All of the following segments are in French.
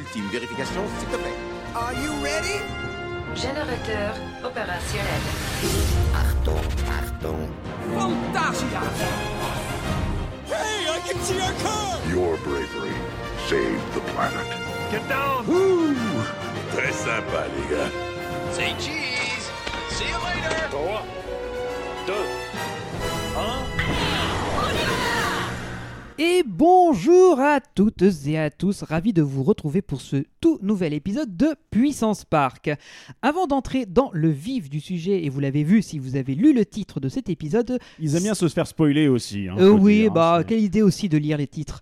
ultime vérification, s'il te plaît. Are you ready? Générateur opérationnel. Achtung, Achtung. Fantasia! Hey, I can see our car! Your bravery saved the planet. Get down! Très sympa, les gars. Say cheese! See you later! 3, 2, 1. Bonjour à toutes et à tous, ravi de vous retrouver pour ce tout nouvel épisode de Puissance Park. Avant d'entrer dans le vif du sujet, et vous l'avez vu si vous avez lu le titre de cet épisode, Ils aiment bien se faire spoiler aussi. hein, euh, oui, dire, hein, bah quelle idée aussi de lire les titres.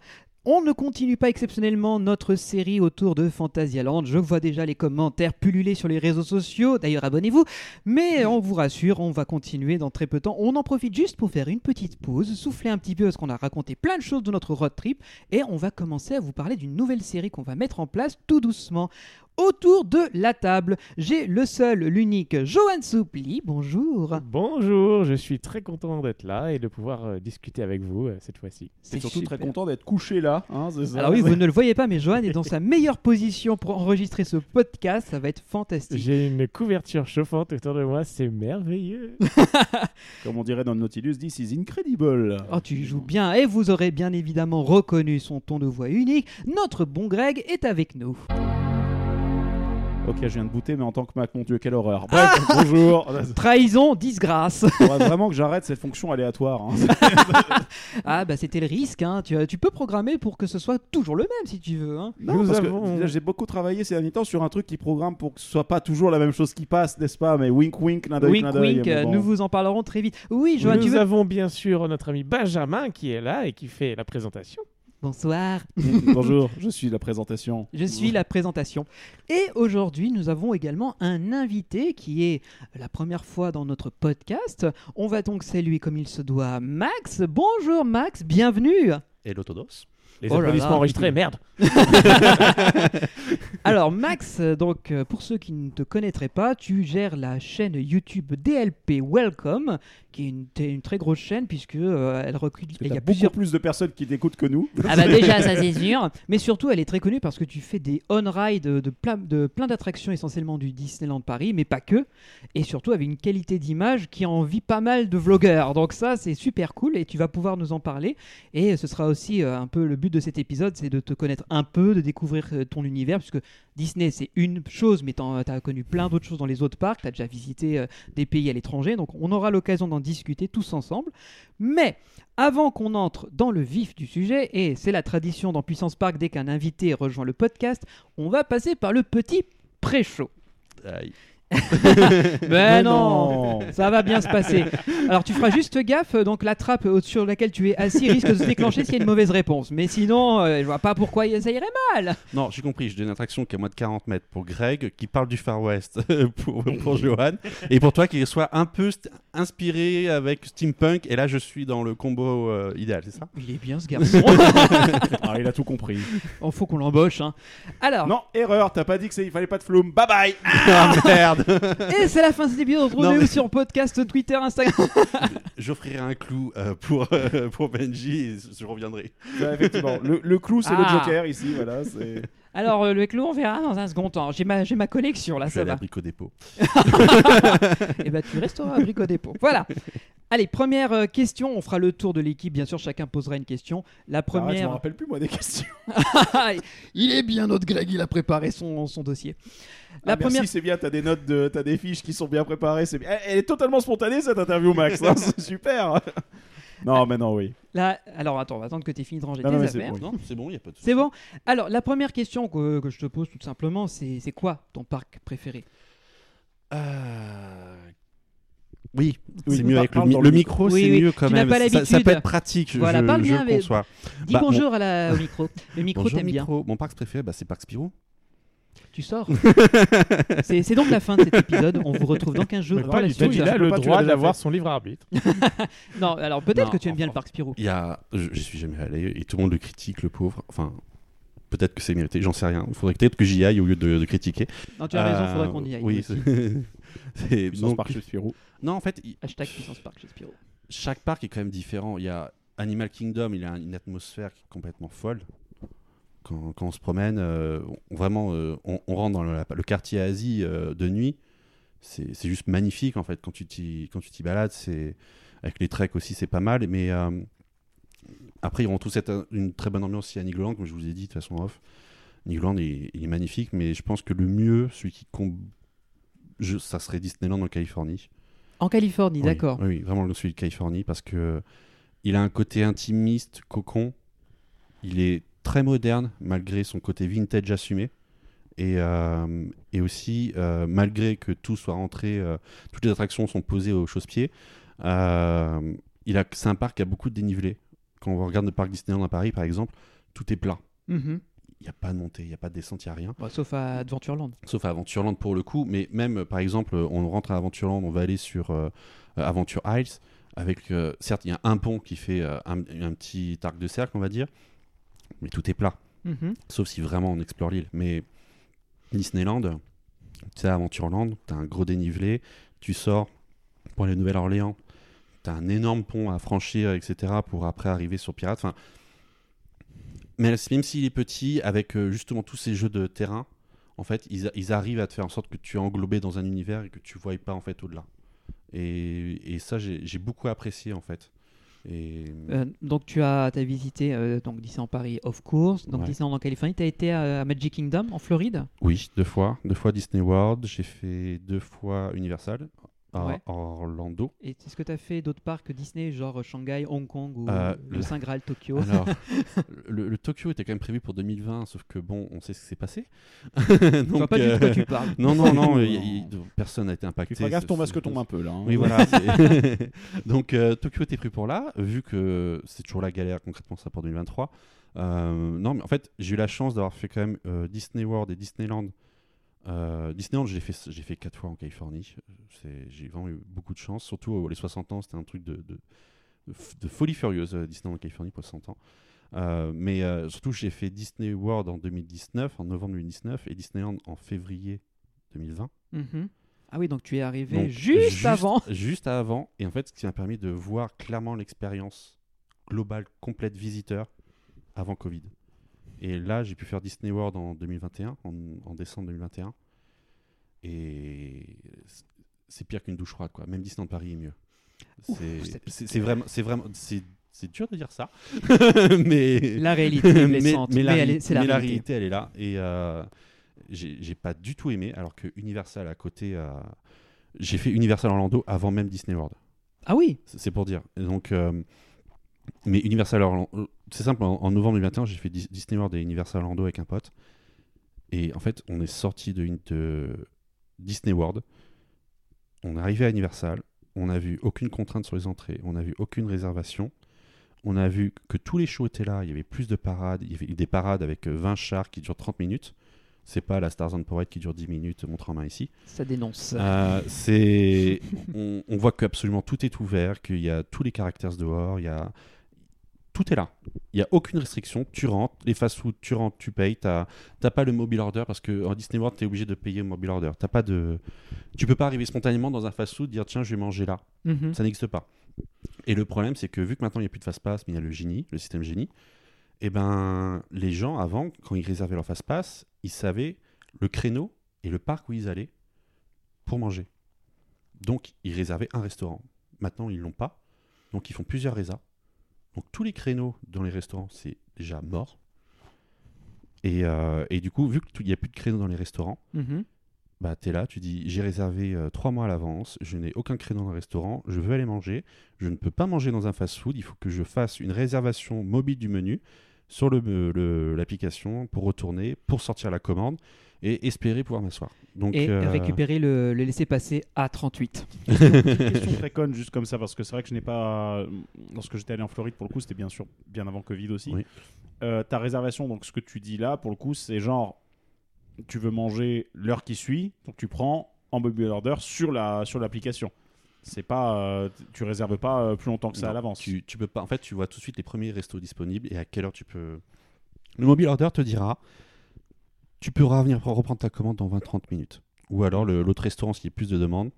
On ne continue pas exceptionnellement notre série autour de Fantasyland. Je vois déjà les commentaires pulluler sur les réseaux sociaux. D'ailleurs, abonnez-vous. Mais on vous rassure, on va continuer dans très peu de temps. On en profite juste pour faire une petite pause, souffler un petit peu parce qu'on a raconté plein de choses de notre road trip. Et on va commencer à vous parler d'une nouvelle série qu'on va mettre en place tout doucement. Autour de la table, j'ai le seul, l'unique Johan Soupli. Bonjour. Bonjour, je suis très content d'être là et de pouvoir euh, discuter avec vous euh, cette fois-ci. C'est surtout très content d'être couché là. hein, ça Alors oui, vous ne le voyez pas, mais Johan est dans sa meilleure position pour enregistrer ce podcast. Ça va être fantastique. J'ai une couverture chauffante autour de moi, c'est merveilleux. Comme on dirait dans le Nautilus, this is incredible. Oh, tu joues bien et vous aurez bien évidemment reconnu son ton de voix unique. Notre bon Greg est avec nous. Ok, je viens de bouter, mais en tant que Mac, mon dieu, quelle horreur. Bref, bonjour. Trahison, disgrâce. Faudrait vraiment que j'arrête cette fonction aléatoire. hein. ah bah c'était le risque. Hein. Tu, tu peux programmer pour que ce soit toujours le même si tu veux. Hein. Non, Nous parce que avons- là, j'ai beaucoup travaillé ces derniers temps sur un truc qui programme pour que ce soit pas toujours la même chose qui passe, n'est-ce pas? Mais wink wink, clin d'œil, Wink clin d'œil, wink, mais euh, bon. nous vous en parlerons très vite. Oui, Johan, tu Nous veux... avons bien sûr notre ami Benjamin qui est là et qui fait la présentation. Bonsoir. Bonjour, je suis la présentation. Je suis la présentation. Et aujourd'hui, nous avons également un invité qui est la première fois dans notre podcast. On va donc saluer comme il se doit Max. Bonjour Max, bienvenue. Et l'autodos Les Oh applaudissements là. enregistrés, merde. Alors Max, donc euh, pour ceux qui ne te connaîtraient pas, tu gères la chaîne YouTube DLP Welcome, qui est une, très grosse chaîne puisque euh, elle recrute. Il y a beaucoup plusieurs plus de personnes qui t'écoutent que nous. Ah bah déjà ça c'est sûr, mais surtout elle est très connue parce que tu fais des on-ride de, de plein, de plein d'attractions essentiellement du Disneyland Paris, mais pas que, et surtout avec une qualité d'image qui envie pas mal de vlogueurs. Donc ça c'est super cool et tu vas pouvoir nous en parler. Et ce sera aussi euh, un peu le but de cet épisode, c'est de te connaître un peu, de découvrir euh, ton univers, puisque Disney c'est une chose, mais tu as connu plein d'autres choses dans les autres parcs, tu as déjà visité euh, des pays à l'étranger, donc on aura l'occasion d'en discuter tous ensemble. Mais avant qu'on entre dans le vif du sujet, et c'est la tradition dans Puissance Park dès qu'un invité rejoint le podcast, on va passer par le petit pré-show. Mais non, ça va bien se passer. Alors tu feras juste gaffe, euh, donc la trappe euh, sur laquelle tu es assis risque de se déclencher s'il y a une mauvaise réponse. Mais sinon, euh, je vois pas pourquoi ça irait mal. Non, j'ai compris, j'ai une attraction qui est à moins de 40 mètres pour Greg, qui parle du Far West pour, pour Johan, et pour toi qui soit un peu inspiré avec steampunk, et là je suis dans le combo euh, idéal, c'est ça? Il est bien ce garçon. Ah, il a tout compris. Il faut qu'on l'embauche. hein. Alors, Non, erreur, t'as pas dit que c'est- il fallait pas de flume. Bye bye Ah merde et c'est la fin de cet épisode. Mais- sur podcast, Twitter, Instagram. J'offrirai un clou euh, pour, euh, pour Benji, et je reviendrai. Ouais, Effectivement, le, le clou c'est Ah. le Joker ici, voilà. c'est- Alors, euh, le clou, on verra dans un second temps. J'ai ma, j'ai ma collection là, Je suis ça à va. Brico Dépôt. Et bah, tu resteras à Brico Dépôt. Voilà. Allez, première euh, question. On fera le tour de l'équipe. Bien sûr, chacun posera une question. La Arrête, je me première. rappelle plus moi des questions. il est bien, notre Greg. Il a préparé son, son dossier. La Ah, première. Merci, c'est bien, t'as des notes, de, t'as des fiches qui sont bien préparées. C'est bien. Elle, elle est totalement spontanée cette interview, Max. hein, c'est super. Non, mais non, oui. la- Alors, attends, on va attendre que tu aies fini de ranger Non, tes non, mais c'est affaires. bon. Non, c'est bon, il n'y a pas de souci. C'est bon Alors, la première question que, que je te pose tout simplement, c'est c'est quoi ton parc préféré? Euh, Oui, Oui, c'est mieux avec le, mi- dans le le micro, Oui, c'est oui, mieux quand tu n'as même. pas Ça- ça, l'habitude. peut être pratique, je, Voilà, je- parle je bien avec- conçois. Dis Bah, bonjour à la- au micro. Le micro Bonjour, t'aime bien. micro. Mon parc préféré, bah, c'est Parc Spirou. Tu sors. c'est c'est donc la fin de cet épisode. On vous retrouve dans 15 jours pour la suite. il a le droit d'avoir son livre arbitre. Non, alors peut-être Non, que tu aimes bien le parc Spirou. Il y a, je, je suis jamais allé et tout le monde le critique, le pauvre. Enfin, peut-être que c'est mérité, j'en sais rien. Il faudrait peut-être que j'y aille au lieu de, de critiquer. Non, tu as raison, il faudrait Euh, qu'on y aille. Oui, c'est- c'est- Puissance donc- par chez Spirou. non, en fait, Hashtag puissance parc chez Spirou. chaque parc est quand même différent. Il y a Animal Kingdom, il a une atmosphère qui est complètement folle. Quand, quand on se promène, euh, on- vraiment, euh, on, on rentre dans le, le quartier Asie euh, de nuit. C'est juste magnifique en fait quand tu t'y balades. C'est avec les treks aussi, c'est pas mal. Mais après, ils auront tous cette, une très bonne ambiance ici à Nigloland, comme je vous ai dit de toute façon off. Nigloland il, il est magnifique, mais je pense que le mieux, celui qui comb... je- ça serait Disneyland en Californie. En Californie, Oui, d'accord. Oui, vraiment celui de Californie parce que il a un côté intimiste, cocon. Il est très moderne malgré son côté vintage assumé. Et, euh, et aussi, euh, malgré que tout soit rentré, euh, toutes les attractions sont posées au chausse-pied, euh, il a, c'est un parc qui a beaucoup de dénivelé. Quand on regarde le parc Disneyland à Paris, par exemple, tout est plat. Mhm. Il n'y a pas de montée, il n'y a pas de descente, il n'y a rien. Bon, sauf à Adventureland. Sauf à Aventureland pour le coup, mais même par exemple, on rentre à Aventureland, on va aller sur euh, Aventure Isles, avec euh, certes il y a un pont qui fait euh, un, un petit arc de cercle, on va dire, mais tout est plat, Mhm. sauf si vraiment on explore l'île. Mais Disneyland, tu sais, Aventureland, tu as un gros dénivelé, tu sors pour aller à Nouvelle-Orléans, tu as un énorme pont à franchir, etc., pour après arriver sur Pirate. Enfin, mais même s'il est petit, avec euh, justement tous ces jeux de terrain, en fait, ils, ils arrivent à te faire en sorte que tu es englobé dans un univers et que tu ne voyes pas en fait au-delà. Et, et ça, j'ai j'ai beaucoup apprécié en fait. Et Euh, donc tu as, as visité euh, donc Disneyland Paris, of course, donc Ouais. Disneyland en Californie. Tu as été à, à Magic Kingdom en Floride? Oui, deux fois, deux fois Disney World. J'ai fait deux fois Universal à Ouais. Orlando. Et est-ce que tu as fait d'autres parcs Disney, genre Shanghai, Hong Kong ou Euh, le Saint Graal Tokyo? Alors, le, le Tokyo était quand même prévu pour 2020, sauf que bon, on sait ce qui s'est passé. Donc, pas du tout quoi tu parles. Non, non, non, il- il- personne n'a été impacté. Feras gaffe, ton masque tombe un peu là. hein. Oui, voilà. Donc, euh, Tokyo était pris pour là, vu que c'est toujours la galère concrètement ça pour 2023. Euh, non, mais en fait, j'ai eu la chance d'avoir fait quand même euh, Disney World et Disneyland. Euh, Disneyland, j'ai fait, j'ai fait quatre fois en Californie. J'ai vraiment eu beaucoup de chance. Surtout euh, les 60 ans, c'était un truc de, folie furieuse, euh, Disneyland en Californie pour 60 ans. Euh, mais euh, surtout, j'ai fait Disney World en 2019, en novembre 2019, et Disneyland en février 2020. Mhm. Ah oui, donc tu es arrivé Donc, juste, avant. Juste avant. Et en fait, ce qui m'a permis de voir clairement l'expérience globale, complète visiteur avant Covid. Et là, j'ai pu faire Disney World en 2021, en, en décembre 2021. Et c'est pire qu'une douche froide, quoi. Même Disneyland Paris est mieux. C'est- vraiment, c'est vraiment, c'est dur de dire ça, mais La réalité est blessante, mais, la, elle est- c'est la mais réalité. elle est là. Et euh, j'ai pas du tout aimé, alors que Universal à côté, euh, j'ai fait Universal Orlando avant même Disney World. Ah oui C'est c'est pour dire. Et donc, euh, mais Universal Orlando, euh, c'est simple. En, en novembre 2021, j'ai fait Dis- Disney World et Universal Orlando avec un pote. Et en fait, on est sorti de, Disney World. On est arrivé à Universal. On n'a vu aucune contrainte sur les entrées. On n'a vu aucune réservation. On a vu que tous les shows étaient là. Il y avait plus de parades. Il y avait des parades avec euh, 20 chars qui durent 30 minutes. C'est pas la Stars on Parade qui dure 10 minutes, montre en main ici. Ça dénonce. Euh, c'est, on, on voit que absolument tout est ouvert, qu'il y a tous les caractères dehors, il y a tout est là. Il n'y a aucune restriction. Tu rentres, les fast-food, tu rentres, tu payes. T'as t'as pas le mobile order parce que en Disney World, tu es obligé de payer le mobile order. T'as pas de, tu peux pas arriver spontanément dans un fast-food dire tiens, je vais manger là. Mhm. Ça n'existe pas. Et le problème, c'est que vu que maintenant il n'y a plus de fast-pass, mais il y a le Genie, le système Genie, et ben les gens avant, quand ils réservaient leur fast-pass, ils savaient le créneau et le parc où ils allaient pour manger. Donc ils réservaient un restaurant. Maintenant ils l'ont pas, donc ils font plusieurs résas. Donc tous les créneaux dans les restaurants c'est déjà mort. Et, euh, et du coup, vu qu'il n'y a plus de créneaux dans les restaurants, Mhm. bah t'es là, tu dis j'ai réservé euh, trois mois à l'avance, je n'ai aucun créneau dans le restaurant, je veux aller manger, je ne peux pas manger dans un fast-food, il faut que je fasse une réservation mobile du menu sur le- le- l'application pour retourner, pour sortir la commande et espérer pouvoir m'asseoir. Donc Et euh, récupérer le, le laisser-passer A38. question très conne juste comme ça parce que c'est vrai que je n'ai pas lorsque j'étais allé en Floride pour le coup c'était bien sûr bien avant Covid aussi Oui. Euh, ta réservation donc ce que tu dis là pour le coup c'est genre tu veux manger l'heure qui suit donc tu prends en mobile order sur la sur l'application c'est pas euh, tu réserves pas euh, plus longtemps que ça non, à l'avance Tu, tu peux pas. En fait, tu vois tout de suite les premiers restos disponibles et à quelle heure tu peux. Le mobile order te dira tu pourras venir reprendre ta commande dans 20-30 minutes. Ou alors le- l'autre restaurant, s'il y a plus de demandes,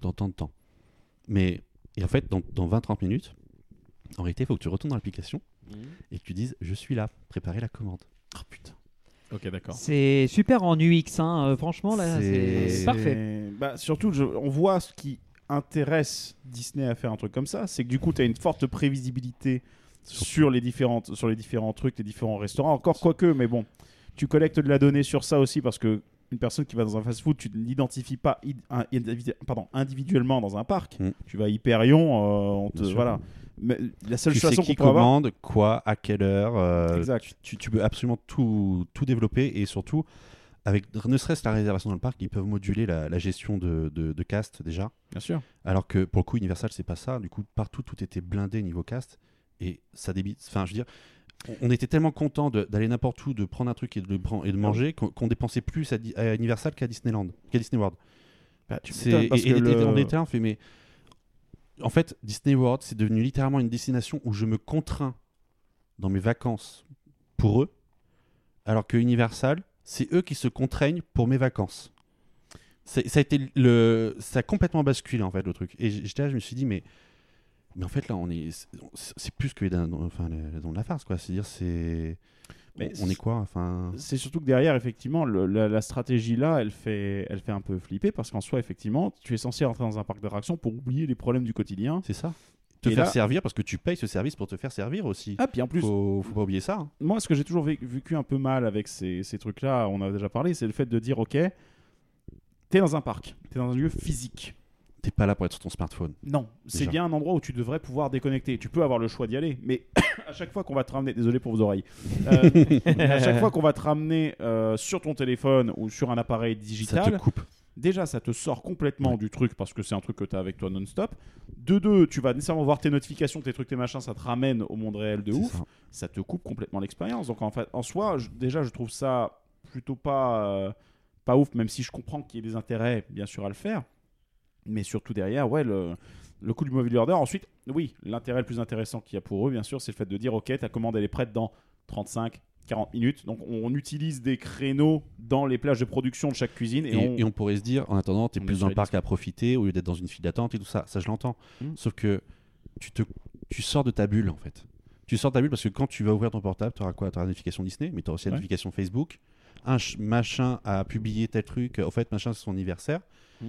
dans tant de temps. Mais et en fait, dans, dans 20-30 minutes, en réalité, il faut que tu retournes dans l'application et que tu dises je suis là, préparez la commande. Oh putain. Ok, d'accord. C'est super en UX, hein. euh, franchement là, C'est- c'est parfait. Bah, surtout, je- on voit ce qui intéresse Disney à faire un truc comme ça, c'est que du coup, tu as une forte prévisibilité sur les, différentes, sur les différents trucs, les différents restaurants. Encore quoique, mais bon, tu collectes de la donnée sur ça aussi parce que une personne qui va dans un fast-food, tu ne l'identifies pas id- un- individu- pardon, individuellement dans un parc. Mm. Tu vas à Hyperion, euh, on te, voilà. Mais la seule Tu sais façon qui qu'on peut avoir, commande, quoi, à quelle heure. euh, exact. tu, tu peux absolument tout, tout développer et surtout, avec ne serait-ce la réservation dans le parc, ils peuvent moduler la, la gestion de, de, de cast déjà. Bien sûr. Alors que pour le coup, Universal, c'est pas ça. Du coup, partout, tout était blindé niveau cast et ça débite. Enfin, je veux dire, on, était tellement content d'aller n'importe où, de prendre un truc et de, le et de manger qu'on qu'on dépensait plus à, Universal qu'à Disneyland, qu'à Disney World. Bah, tu m'étonnes, parce et, que et- le- et on était là, on fait, mais en fait, Disney World, c'est devenu littéralement une destination où je me contrains dans mes vacances pour eux, alors que Universal, c'est eux qui se contraignent pour mes vacances. Ça a été le, ça a complètement basculé en fait le truc. Et j'étais là, je me suis dit, mais, mais en fait là, on est, c'est- plus que les dents- enfin de la farce quoi. C'est-à-dire, c'est, Mais on, on est quoi, enfin? c'est surtout que derrière, effectivement, le- la, la stratégie là, elle fait, elle fait un peu flipper parce qu'en soi, effectivement, tu es censé rentrer dans un parc d'attractions pour oublier les problèmes du quotidien. C'est ça. Te Et faire là- servir parce que tu payes ce service pour te faire servir aussi. Ah, puis en plus, faut, faut pas oublier ça. hein. moi, ce que j'ai toujours vé- vécu un peu mal avec ces, ces trucs-là, on en a déjà parlé, c'est le fait de dire, ok, t'es dans un parc, t'es dans un lieu physique. T'es pas là pour être sur ton smartphone. Non, c'est bien un endroit où tu devrais pouvoir déconnecter. Tu peux avoir le choix d'y aller, mais à chaque fois qu'on va te ramener, désolé pour vos oreilles, Euh, à chaque fois qu'on va te ramener euh, sur ton téléphone ou sur un appareil Ça digital, te coupe. Déjà ça te sort complètement du truc parce que c'est un truc que tu as avec toi non-stop. De deux, tu vas nécessairement voir tes notifications, tes trucs, tes machins, ça te ramène au monde réel de ouf. ça. Ça te coupe complètement l'expérience. Donc en fait, en soi, je- déjà je trouve ça plutôt pas, euh, pas ouf, même si je comprends qu'il y ait des intérêts bien sûr à le faire. Mais surtout derrière, ouais, le, le coût du mobile order. Ensuite, oui, l'intérêt le plus intéressant qu'il y a pour eux, bien sûr, c'est le fait de dire, ok, ta commande elle est prête dans 35, 40 minutes. Donc on utilise des créneaux dans les plages de production de chaque cuisine et, Et, on... et on pourrait se dire, en attendant, tu es on plus dans le parc à profiter au lieu d'être dans une file d'attente et tout ça. Ça, je l'entends. Mm. Sauf que tu, te, tu sors de ta bulle, en fait. Tu sors de ta bulle parce que quand tu vas ouvrir ton portable, tu auras quoi? Tu auras la notification Disney, mais tu auras aussi la Ouais. notification Facebook. Un ch- machin a publié tel truc. Au fait, machin, c'est son anniversaire. Mm.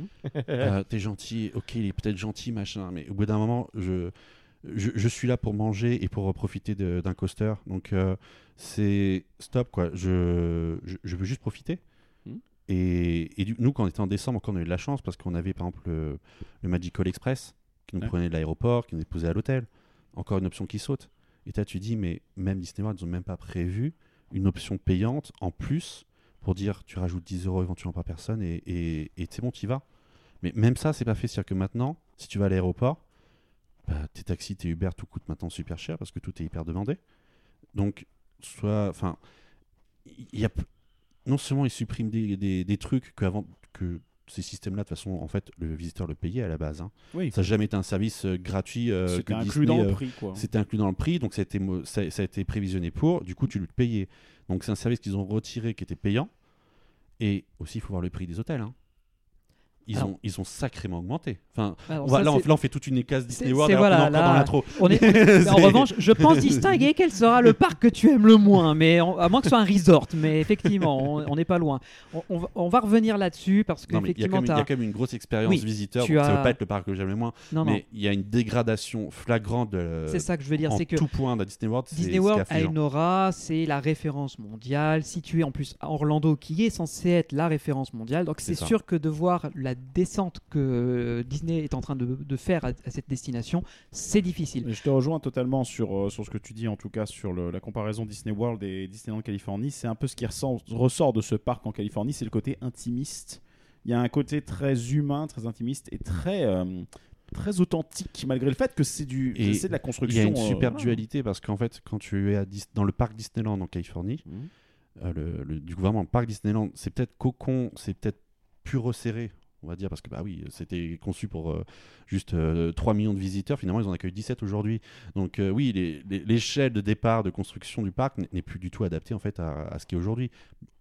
Euh, T'es gentil. Ok, il est peut-être gentil, machin. Mais au bout d'un moment, je, je, je suis là pour manger et pour profiter de- d'un coaster. Donc, euh, c'est stop, quoi. Je, je, je veux juste profiter. Mm. Et, et du- nous, quand on était en décembre, encore, on a eu de la chance parce qu'on avait par exemple le, le Magical Express qui nous Ouais. prenait de l'aéroport, qui nous déposait à l'hôtel. Encore une option qui saute. Et là, tu dis, mais même Disney World, ils n'ont même pas prévu une option payante en plus pour dire tu rajoutes 10 euros éventuellement par personne et, et, et c'est bon, tu y vas. Mais même ça, c'est pas fait. C'est-à-dire que maintenant, si tu vas à l'aéroport, bah, tes taxis, tes Uber, tout coûte maintenant super cher parce que tout est hyper demandé. Donc, soit. Enfin, il y a. Non seulement ils suppriment des, des, des trucs que, avant, que ces systèmes-là, de toute façon, en fait, le visiteur le payait à la base. hein. Oui, Ça n'a jamais été un service euh, gratuit euh, c'était inclus Disney, dans le euh, prix. Quoi. c'était inclus dans le prix, donc ça a été, ça a été prévisionné pour. Du coup, tu le payais. Donc c'est un service qu'ils ont retiré qui était payant. Et aussi, il faut voir le prix des hôtels. hein. Ils, Alors- ont, ils ont sacrément augmenté. Enfin, Alors on va- ça, là, on, là, on fait toute une case Disney World alors qu'on est voilà, encore dans l'intro. On en revanche, je pense distinguer quel sera le parc que tu aimes le moins, mais on- à moins que ce soit un resort. Mais effectivement, on on n'est pas loin. On, on va, on revenir là-dessus parce mais il y, a quand même- une grosse expérience Oui, visiteur. donc Ça ne as- veut pas être le parc que j'aime le moins, non, mais il y a une dégradation flagrante de, c'est ça que je veux dire, c'est que tout point de Disney World. Disney World a une aura, c'est la référence mondiale, située en plus à Orlando, qui est censé être la référence mondiale. Donc C'est sûr que de voir la descente que Disney est en train de, de faire à, à cette destination, c'est difficile. Je te rejoins totalement sur, euh, sur ce que tu dis, en tout cas sur le- la comparaison Disney World et Disneyland Californie. C'est un peu ce qui ressort de ce parc en Californie, c'est le côté intimiste. Il y a un côté très humain, très intimiste et très, euh, très authentique, malgré le fait que c'est du, Et c'est de la Il construction. y a une euh, super dualité parce qu'en fait, quand tu es à Dis- dans le parc Disneyland en Californie, Mhm. euh, le, le- du coup, vraiment, le parc Disneyland, c'est peut-être cocon, c'est peut-être plus resserré, on va dire, parce que bah oui, c'était conçu pour euh, juste euh, 3 millions de visiteurs. Finalement, ils en accueillent 17 aujourd'hui. Donc, euh, oui, l'échelle de départ de construction du parc n'est- plus du tout adaptée en fait à, ce qui est aujourd'hui.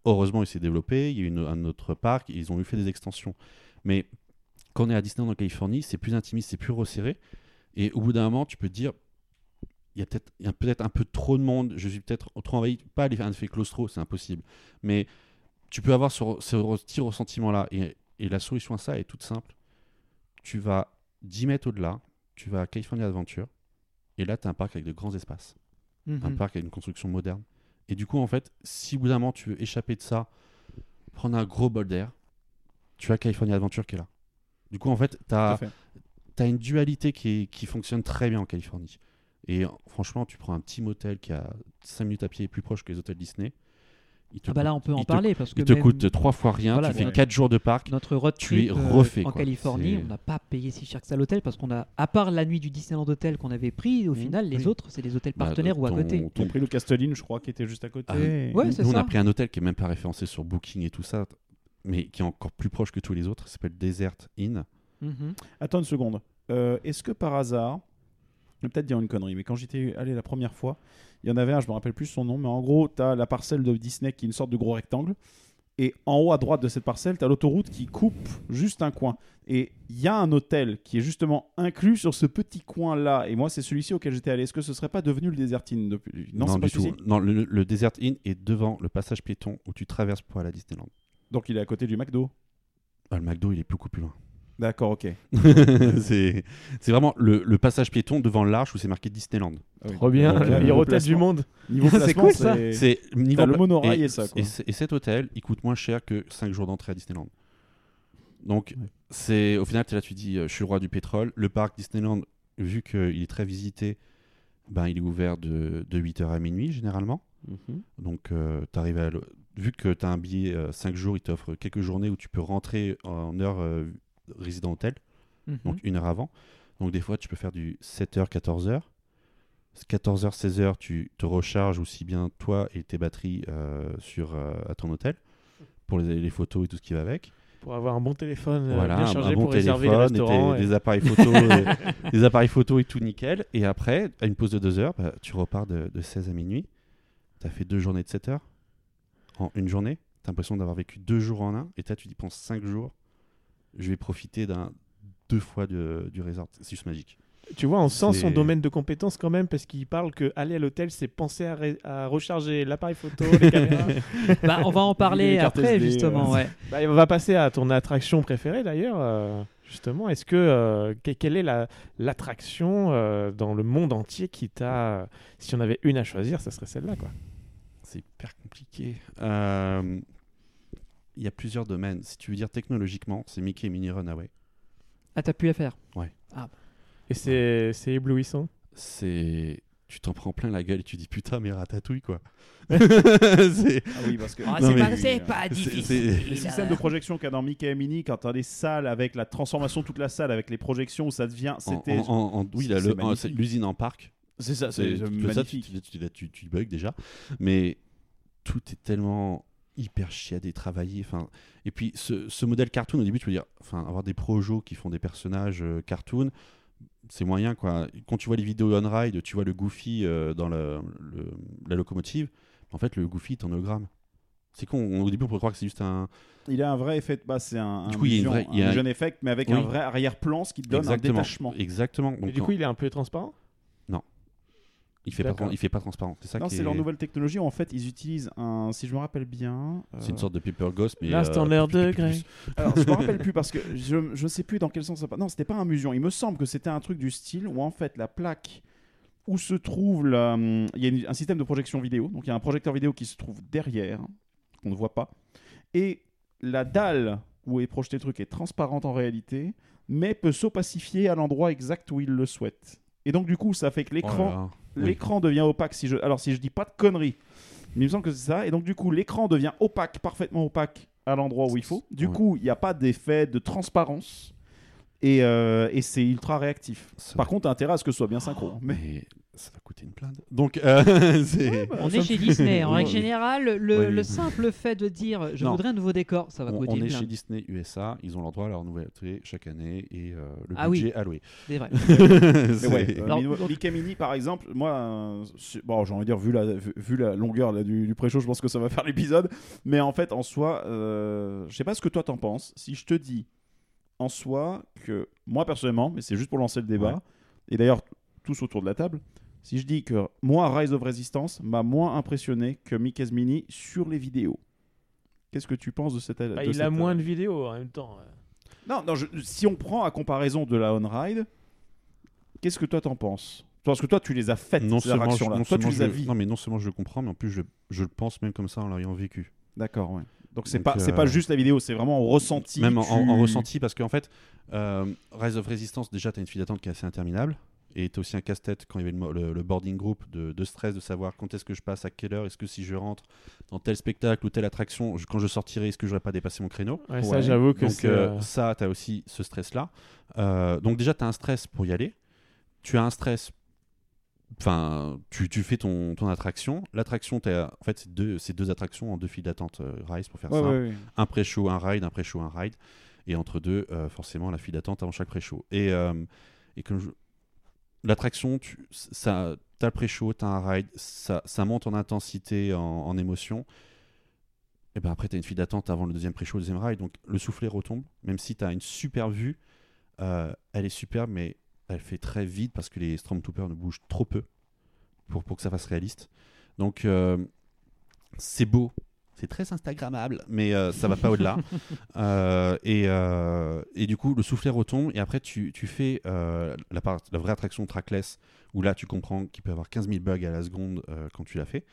Heureusement, il s'est développé. Il y a eu un autre parc. Ils ont eu fait des extensions. Mais quand on est à Disneyland en Californie, c'est plus intimiste, c'est plus resserré. Et au bout d'un moment, tu peux te dire, il y a peut-être un peu trop de monde, je suis peut-être trop envahi, pas un effet claustro, c'est impossible, mais tu peux avoir ce, ce petit ressentiment-là. Et, et la solution à ça est toute simple. Tu vas 10 mètres au-delà, tu vas à California Adventure, et là, tu as un parc avec de grands espaces, un Mhm. parc avec une construction moderne. Et du coup, en fait, si au bout d'un moment tu veux échapper de ça, prendre un gros bol d'air, tu as California Adventure qui est là. Du coup, en fait, tu as, une dualité qui, est- qui fonctionne très bien en Californie. Et franchement, tu prends un petit motel qui a 5 minutes à pied plus proche que les hôtels Disney. Il te Ah bah là, on peut en te- parler parce que Il te même coûte trois fois rien, Voilà, tu fais ouais. 4 jours de parc. notre road tu es euh, refait, en quoi. Californie, on n'a pas payé si cher que ça l'hôtel parce qu'on a, à part la nuit du Disneyland Hotel qu'on avait pris, au Mhm. final, les autres, c'est des hôtels Bah, partenaires ou à côté. Ils ont pris le Castelline, je crois, qui était juste à côté. Ah, Et- Ouais, c'est Nous, on a pris un hôtel qui est même pas référencé sur Booking et tout ça, mais qui est encore plus proche que tous les autres. Ça s'appelle Desert Inn. Mhm. Attends une seconde. Euh, Est-ce que par hasard, vais peut-être dire une connerie, mais quand j'étais allé la première fois, il y en avait un, je me rappelle plus son nom, mais en gros, tu as la parcelle de Disney qui est une sorte de gros rectangle. Et en haut à droite de cette parcelle, tu as l'autoroute qui coupe juste un coin. Et il y a un hôtel qui est justement inclus sur ce petit coin-là. Et moi, c'est celui-ci auquel j'étais allé. Est-ce que ce serait pas devenu le Desert Inn depuis Non, c'est pas du tout. celui-ci. Non, le, le Desert Inn est devant le passage piéton où tu traverses pour aller à Disneyland. Donc il est à côté du McDo. Ah, le McDo, il est beaucoup plus loin. D'accord, ok. c'est vraiment le, le passage piéton devant l'arche où c'est marqué Disneyland. Ah oui. Trop bien, meilleur niveau hôtel du monde. Niveau C'est placement, cool, ça. c'est- niveau T'as le monorail et ça, quoi. Et, cet hôtel, il coûte moins cher que 5 jours d'entrée à Disneyland. Donc, Ouais. c'est au final, tu es là, tu dis, euh, je suis le roi du pétrole. Le parc Disneyland, vu qu'il est très visité, ben, il est ouvert de, de 8h à minuit généralement. Donc, tu arrives à. le- Vu que tu as un billet 5 jours, il t'offre quelques journées où tu peux rentrer en heure euh, résident hôtel, Mhm. donc une heure avant. Donc, des fois, tu peux faire du 7h, 14h. 14h, 16h, tu te recharges aussi bien toi et tes batteries euh, sur, euh, à ton hôtel pour les, les photos et tout ce qui va avec. Pour avoir un bon téléphone euh, voilà, bien un- chargé un bon pour réserver les téléphone, et des appareils photo, et- des appareils et tout nickel. Et après, à une pause de 2 heures, bah, tu repars de, de 16 à minuit. Tu as fait deux journées de 7 heures en une journée. Tu as l'impression d'avoir vécu deux jours en un. Et là, tu dis, penses 5 jours, je vais profiter d'un deux fois de- du resort. C'est juste magique. Tu vois, on sent son domaine de compétence quand même parce qu'il parle que aller à l'hôtel, c'est penser à, ré- à recharger l'appareil photo, les caméras. Bah, on va en parler après, SD, justement. Ouais. Bah, on va passer à ton attraction préférée d'ailleurs. euh, justement, est-ce que euh, que- quelle est la l'attraction euh, dans le monde entier qui t'a si on avait une à choisir, ça serait celle-là quoi. C'est hyper compliqué. Il y a plusieurs domaines. Si tu veux dire technologiquement, c'est Mickey et Minnie Runaway. Ah, t'as pu la faire? Et c'est c'est éblouissant? C'est. Tu t'en prends plein la gueule et tu dis putain, mais ratatouille quoi. c'est. Ah oui, parce que. Ah, c'est mais- pas, c'est pas c'est- difficile. c'est- Les systèmes de projection qu'il y a dans Mickey et Minnie, quand t'as des salles avec la transformation de toute la salle, avec les projections où ça devient. En, C'était. en- en- en- oui, là, le- c'est l'usine en parc. C'est ça, C'est magnifique. ça, tu, tu, tu, tu bugs déjà. Mais tout est tellement hyper chiadé, travaillé. Enfin, et puis ce, ce modèle cartoon, au début, tu peux dire, enfin, avoir des projos qui font des personnages euh, cartoon, c'est moyen quoi. Quand tu vois les vidéos on ride, tu vois le Goofy euh, dans la, le- la locomotive. En fait, le Goofy est en hologramme. C'est con. on- Au début, on pourrait croire que c'est juste un. Il a un vrai effet de base, c'est un, Du un coup, il y a une vision- vraie- il y a un jeune effet, mais avec Oui. un vrai arrière-plan, ce qui te donne Exactement. un détachement. Exactement. Et du coup, il est un peu transparent? Il fait pas, il fait pas transparent. C'est ça Non, c'est est- leur nouvelle technologie. En fait, ils utilisent un, si je me rappelle bien. C'est une euh, sorte de paper ghost, mais. Euh, l'heure plus- de Greg. Alors, je me rappelle plus parce que je je sais plus dans quel sens ça. Non, c'était pas un musion. Il me semble que c'était un truc du style où en fait la plaque où se trouve la- hum, il y a un système de projection vidéo. Donc il y a un projecteur vidéo qui se trouve derrière qu'on ne voit pas et la dalle où est projeté le truc est transparente en réalité, mais peut s'opacifier à l'endroit exact où il le souhaite. Et donc du coup, ça fait que Oh là l'écran. Oui. devient opaque si je alors si je dis pas de conneries mais il me semble que c'est ça et donc du coup l'écran devient opaque parfaitement opaque à l'endroit où il faut du Ouais. coup il n'y a pas d'effet de transparence et, euh, et c'est ultra réactif par contre t'as intérêt à ce que ce soit bien synchro mais Mais ça va coûter une plainte. Donc, euh, c'est. On est chez Disney. En Oui. règle générale, le, Oui, oui. le simple fait de dire je Non. voudrais un nouveau décor, ça va On, coûter on une est blinde. chez Disney USA, ils ont leur droit à leur nouveauté chaque année et euh, le Ah oui. budget alloué. C'est vrai. C'est- ouais, euh, Alors, donc- Mickey Mini par exemple, moi, euh, bon, j'ai envie de dire, vu la, vu, vu la longueur là, du, du pré-show, je pense que ça va faire l'épisode. Mais en fait, en soi, euh, je sais pas ce que toi t'en penses. Si je te dis en soi que moi personnellement, mais c'est juste pour lancer le débat, Ouais. et d'ailleurs tous autour de la table, Si je dis que moi, Rise of Resistance m'a moins impressionné que Mickey's Mini sur les vidéos, qu'est-ce que tu penses de cette. Bah, de il cette- a moins de vidéos en même temps. Non, non je- si on prend à comparaison de la On-Ride, qu'est-ce que toi t'en penses? Parce que toi, tu les as faites, Non ces seulement, attractions-là. non Toi, tu seulement les as vues. non, mais non seulement je le comprends, mais en plus je, je le pense même comme ça en l'ayant vécu. D'accord, ouais. Donc c'est pas, c'est euh, pas juste la vidéo, c'est vraiment en ressenti. Même en ressenti, parce qu'en fait, euh, Rise of Resistance, déjà, tu as une file d'attente qui est assez interminable. Et tu aussi un casse-tête quand il y avait le, mo- le- le boarding group de, de stress de savoir quand est-ce que je passe, à quelle heure, est-ce que si je rentre dans tel spectacle ou telle attraction, je- quand je sortirai, est-ce que j'aurais pas dépassé mon créneau? Ouais, Ça, j'avoue que Donc c'est. euh, euh, ça, tu as aussi ce stress-là. Euh, donc déjà, tu as un stress pour y aller. Tu as un stress... Enfin, tu, tu fais ton, ton attraction. L'attraction, t'as- en fait, c'est deux, c'est deux attractions en deux files d'attente euh, Rise, pour faire Ouais, simple ouais, ouais. un pré-show, un ride, un pré-show, un ride. Et entre deux, euh, forcément, la file d'attente avant chaque pré-show. Et, euh, et comme je- l'attraction, tu ça, as le pré-show, tu as un ride, ça, ça monte en intensité, en, émotion. Et ben après, tu as une file d'attente avant le deuxième pré-show, le deuxième ride. Donc le soufflet retombe, même si tu as une super vue. euh, elle est superbe, mais elle fait très vide parce que les Stormtroopers ne bougent trop peu pour, pour que ça fasse réaliste. Donc euh, c'est beau, c'est très Instagrammable, mais euh, ça va pas au-delà. Euh, et, euh, et du coup, le soufflet retombe, et après, tu, tu fais la, part- la vraie attraction trackless, où là, tu comprends qu'il peut y avoir 15 000 bugs à la seconde quand tu l'as fait.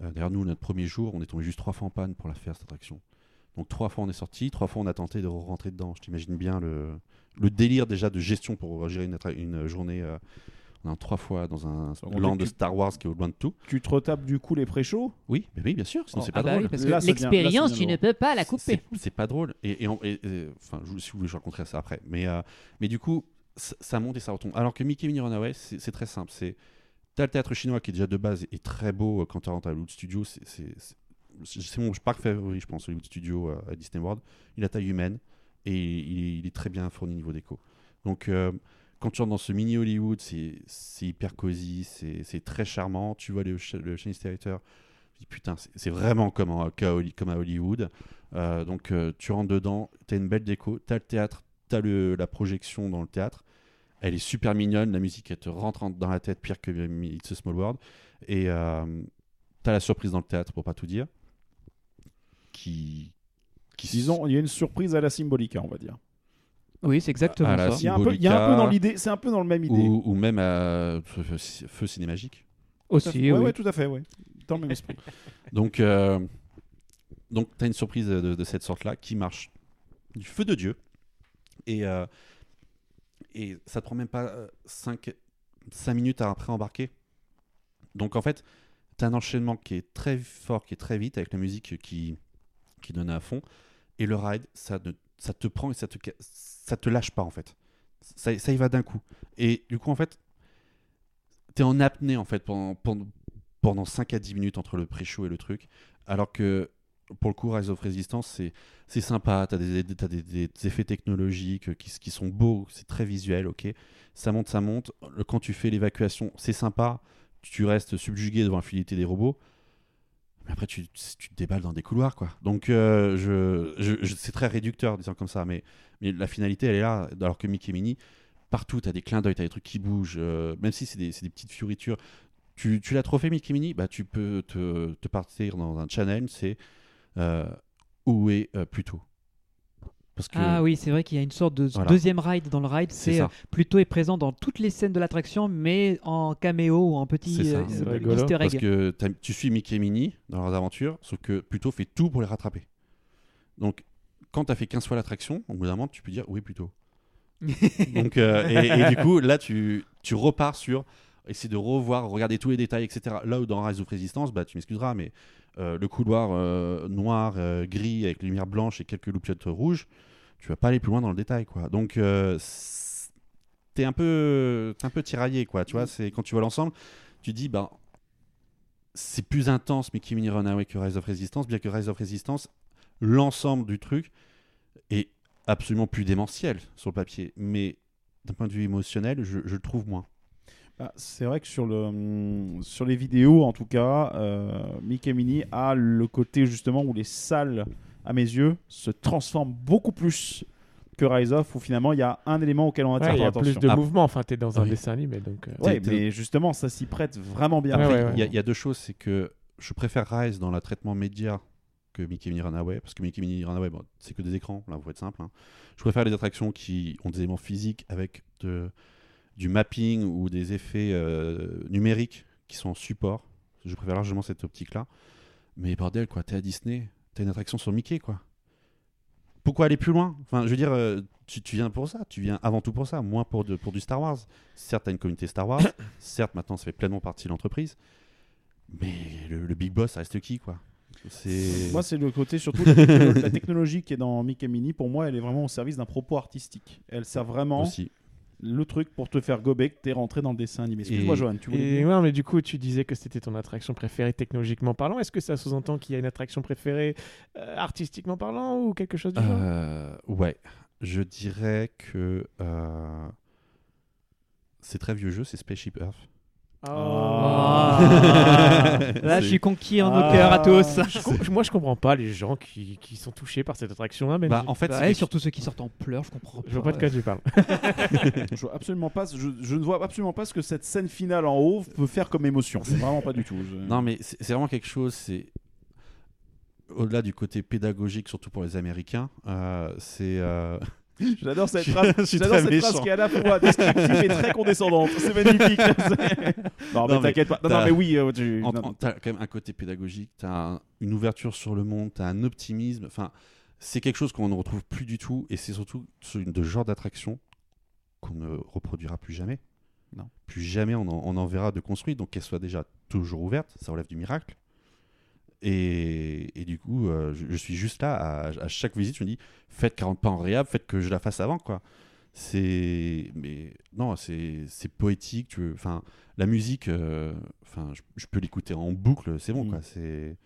D'ailleurs, nous, notre premier jour, on est tombé juste trois fois en panne pour la faire, cette attraction. Donc, trois fois, on est sorti, trois fois, on a tenté de rentrer dedans. Je t'imagine bien le, le délire déjà de gestion pour gérer une journée. On est trois fois dans un Donc, land tu- de Star Wars qui est au loin de tout. Tu te retapes du coup les pré-shows? Oui, mais oui, bien sûr, sinon Oh, c'est Ah pas bah drôle. oui, parce que l'expérience, tu ne peux pas la couper. C'est pas drôle. Et, et, on- et- et- enfin, je, si vous voulez, je raconterai ça après. Mais, euh, mais du coup, ça, monte et ça retombe. Alors que Mickey Mini Runaway, c'est très simple. C'est t'as le théâtre chinois qui est déjà de base est très beau euh, quand tu rentres à Hollywood Studio. C'est- mon parc favori, je pense, Hollywood Studio euh, à Disney World. Il a taille humaine et il est, il est très bien fourni niveau déco. Donc euh, quand tu rentres dans ce mini Hollywood, c'est hyper cosy, c'est très charmant. Tu vois le, le Chinese Theater, tu dis, putain, c'est- vraiment comme, en- à Hollywood. Euh, donc euh, tu rentres dedans, tu as une belle déco, tu as le théâtre, tu as la projection dans le théâtre. Elle est super mignonne, la musique elle te rentre en- dans la tête pire que euh, It's a Small World. Et tu as la surprise dans le théâtre, pour pas tout dire. Qui. qui Disons, il y a une surprise à la Symbolica, on va dire. Oui, c'est exactement ça. Il y a un peu, il y a un peu Symbolica. dans l'idée, c'est un peu dans le même idée. ou, ou même à Feu, Cinémagique. Tout à fait. Aussi, ouais, oui. ouais, tout à fait, ouais. Dans le même esprit. Donc, euh, donc tu as une surprise de, de cette sorte-là qui marche du feu de Dieu. Et, euh, et ça te prend même pas 5, minutes à après embarquer. Donc en fait, tu as un enchaînement qui est très fort, qui est très vite, avec la musique qui, qui donne à fond. Et le ride, ça, ne- ça te prend et ça te, ça te lâche pas en fait. Ça, ça y va d'un coup. Et du coup, en fait, tu es en apnée en fait pendant, pendant, pendant 5 à 10 minutes entre le pré-show et le truc. Alors que pour le coup, Rise of Resistance, c'est, sympa. Tu as, des, t'as des, effets technologiques qui, qui sont beaux, c'est très visuel, ok. Ça monte, ça monte. Quand tu fais l'évacuation, c'est sympa. Tu restes subjugué devant la fluidité des robots. Mais après, tu, te déballes dans des couloirs, quoi. Donc, euh, je, c'est très réducteur, disant comme ça. Mais, mais la finalité, elle est là. Alors que Mickey et Minnie, partout, tu as des clins d'œil, tu as des trucs qui bougent. euh, même si c'est des, petites fioritures. Tu, l'as trop fait, Mickey Mini bah, Tu peux te, partir dans un challenge, c'est euh, où est Pluto Parce que Ah oui, c'est vrai qu'il y a une sorte de Voilà. deuxième ride dans le ride. c'est euh, Pluto est présent dans toutes les scènes de l'attraction, mais en caméo ou en petit C'est ça. euh, euh, easter egg. Parce que tu suis Mickey et Minnie dans leurs aventures, sauf que Pluto fait tout pour les rattraper. Donc, quand tu as fait 15 fois l'attraction, au bout d'un moment, tu peux dire est Pluto Donc, euh, et, et du coup, là, tu, tu repars sur essayer de revoir, regarder tous les détails, etc. Là où dans Rise of Resistance, bah, tu m'excuseras, mais euh, le couloir euh, noir, euh, gris, avec les lumières blanches et quelques loupiottes rouges, tu vas pas aller plus loin dans le détail, quoi. Donc, t'es un peu, t'es un peu tiraillé, quoi. Tu vois, c'est quand tu vois l'ensemble, tu dis, bah, c'est plus intense Mickey Mini Runaway que Rise of Resistance, bien que Rise of Resistance, l'ensemble du truc est absolument plus démentiel sur le papier, mais d'un point de vue émotionnel, je, je le trouve moins. Bah, c'est vrai que sur, le, hum, sur les vidéos, en tout cas, euh, Mickey Mini a le côté justement où les salles, à mes yeux, se transforment beaucoup plus que Rise of, où finalement il y a un élément auquel on attire Ouais, il y a plus de Ah. mouvement. Enfin, t'es dans un Oui. dessin animé, donc. euh, Ouais, mais justement, ça s'y prête vraiment bien. Ouais. Il y, a- il y a deux choses, c'est que je préfère Rise dans le traitement média que Mickey Mini Runaway, parce que Mickey Mini Runaway, bon, c'est que des écrans, là, faut être simple. hein. Je préfère les attractions qui ont des éléments physiques avec de- du mapping ou des effets euh, numériques qui sont en support. Je préfère largement cette optique-là. Mais bordel, quoi, t'es à Disney, t'as une attraction sur Mickey, quoi. Pourquoi aller plus loin? Enfin, je veux dire, euh, tu, tu viens pour ça, tu viens avant tout pour ça, moins pour, de- pour du Star Wars. Certes, t'as une communauté Star Wars, certes, maintenant, ça fait pleinement partie de l'entreprise, mais le, le big boss, ça reste qui, quoi? Moi, c'est le côté surtout la, techno- la technologie qui est dans Mickey Mini. Pour moi, elle est vraiment au service d'un propos artistique. Elle sert vraiment aussi. Le truc pour te faire gober que t'es rentré dans le dessin animé. Excuse-moi, Et- Johan, tu voulais Et ouais, mais du coup, tu disais que c'était ton attraction préférée technologiquement parlant. Est-ce que ça sous-entend qu'il y a une attraction préférée euh, artistiquement parlant ou quelque chose du genre? Euh, ouais, je dirais que euh, c'est très vieux jeu, c'est Spaceship Earth. Ah. Là, je suis conquis en nos Ah. cœurs à tous. Je com- moi, je comprends pas les gens qui, qui sont touchés par cette attraction-là. Bah, en fait, Bah, c'est et quelque- surtout ceux qui sortent en pleurs, je comprends Je vois pas de quoi tu parles. je, vois absolument pas, je, je ne vois absolument pas ce que cette scène finale en haut peut faire comme émotion. C'est vraiment pas du tout. Je- Non, mais c'est c'est vraiment quelque chose, c'est. Au-delà du côté pédagogique, surtout pour les Américains, euh, c'est. euh, J'adore cette phrase, j'adore cette phrase qui est à la fois descriptive et très condescendante. C'est magnifique. non, mais Non, mais t'inquiète pas. Non, mais oui, euh, tu- en- non, en- T'as quand même un côté pédagogique, t'as un- une ouverture sur le monde, t'as un optimisme. Enfin, c'est quelque chose qu'on ne retrouve plus du tout, et c'est surtout de genre d'attraction qu'on ne reproduira plus jamais. Non. Plus jamais on en, on en verra de construit, donc qu'elle soit déjà toujours ouverte, ça relève du miracle. Et, et du coup, euh, je, je suis juste là à, à chaque visite, je me dis faites 40 pas en réhab, faites que je la fasse avant, quoi. C'est, mais non, c'est, c'est poétique. Tu veux, enfin, la musique, euh, enfin, je, je peux l'écouter en boucle, c'est bon, Mm. quoi. C'est,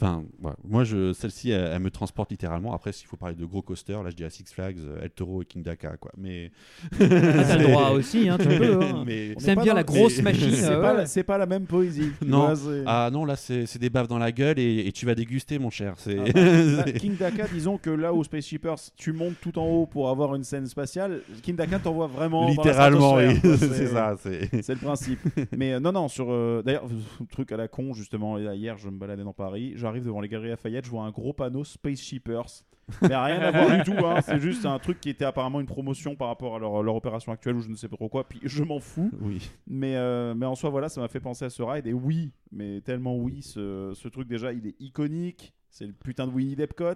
enfin, moi, je, celle-ci, elle, elle me transporte littéralement. Après, s'il faut parler de gros coasters, là, je dirais Six Flags, euh, El Toro et King Daka, quoi. Mais, Ah, T'as le droit aussi, hein, tu peux. hein. mais, On pas bien dans- la grosse mais- machine. C'est euh, pas, ouais. la- c'est pas la même poésie. Non. vois, ah non, là, c'est, c'est des baves dans la gueule et, et tu vas déguster, mon cher. C'est, Ah, bah, là, King Daka, disons que là où Space Shippers, tu montes tout en haut pour avoir une scène spatiale, King Daka t'envoie vraiment. littéralement, oui. c'est ça. C'est, C'est le principe. Mais euh, non, non, sur. euh, D'ailleurs, truc à la con, justement, là, hier, je me baladais dans Paris, j'arrive devant les galeries Lafayette, je vois un gros panneau Space Shippers. Mais rien à voir du tout, hein. c'est juste un truc qui était apparemment une promotion par rapport à leur, leur opération actuelle ou je ne sais pas trop quoi, puis je m'en fous. oui. Mais, euh, mais en soi, voilà, ça m'a fait penser à ce ride. Et oui, mais tellement oui, ce, ce truc déjà, il est iconique. C'est le putain de Winnie d'Epcot.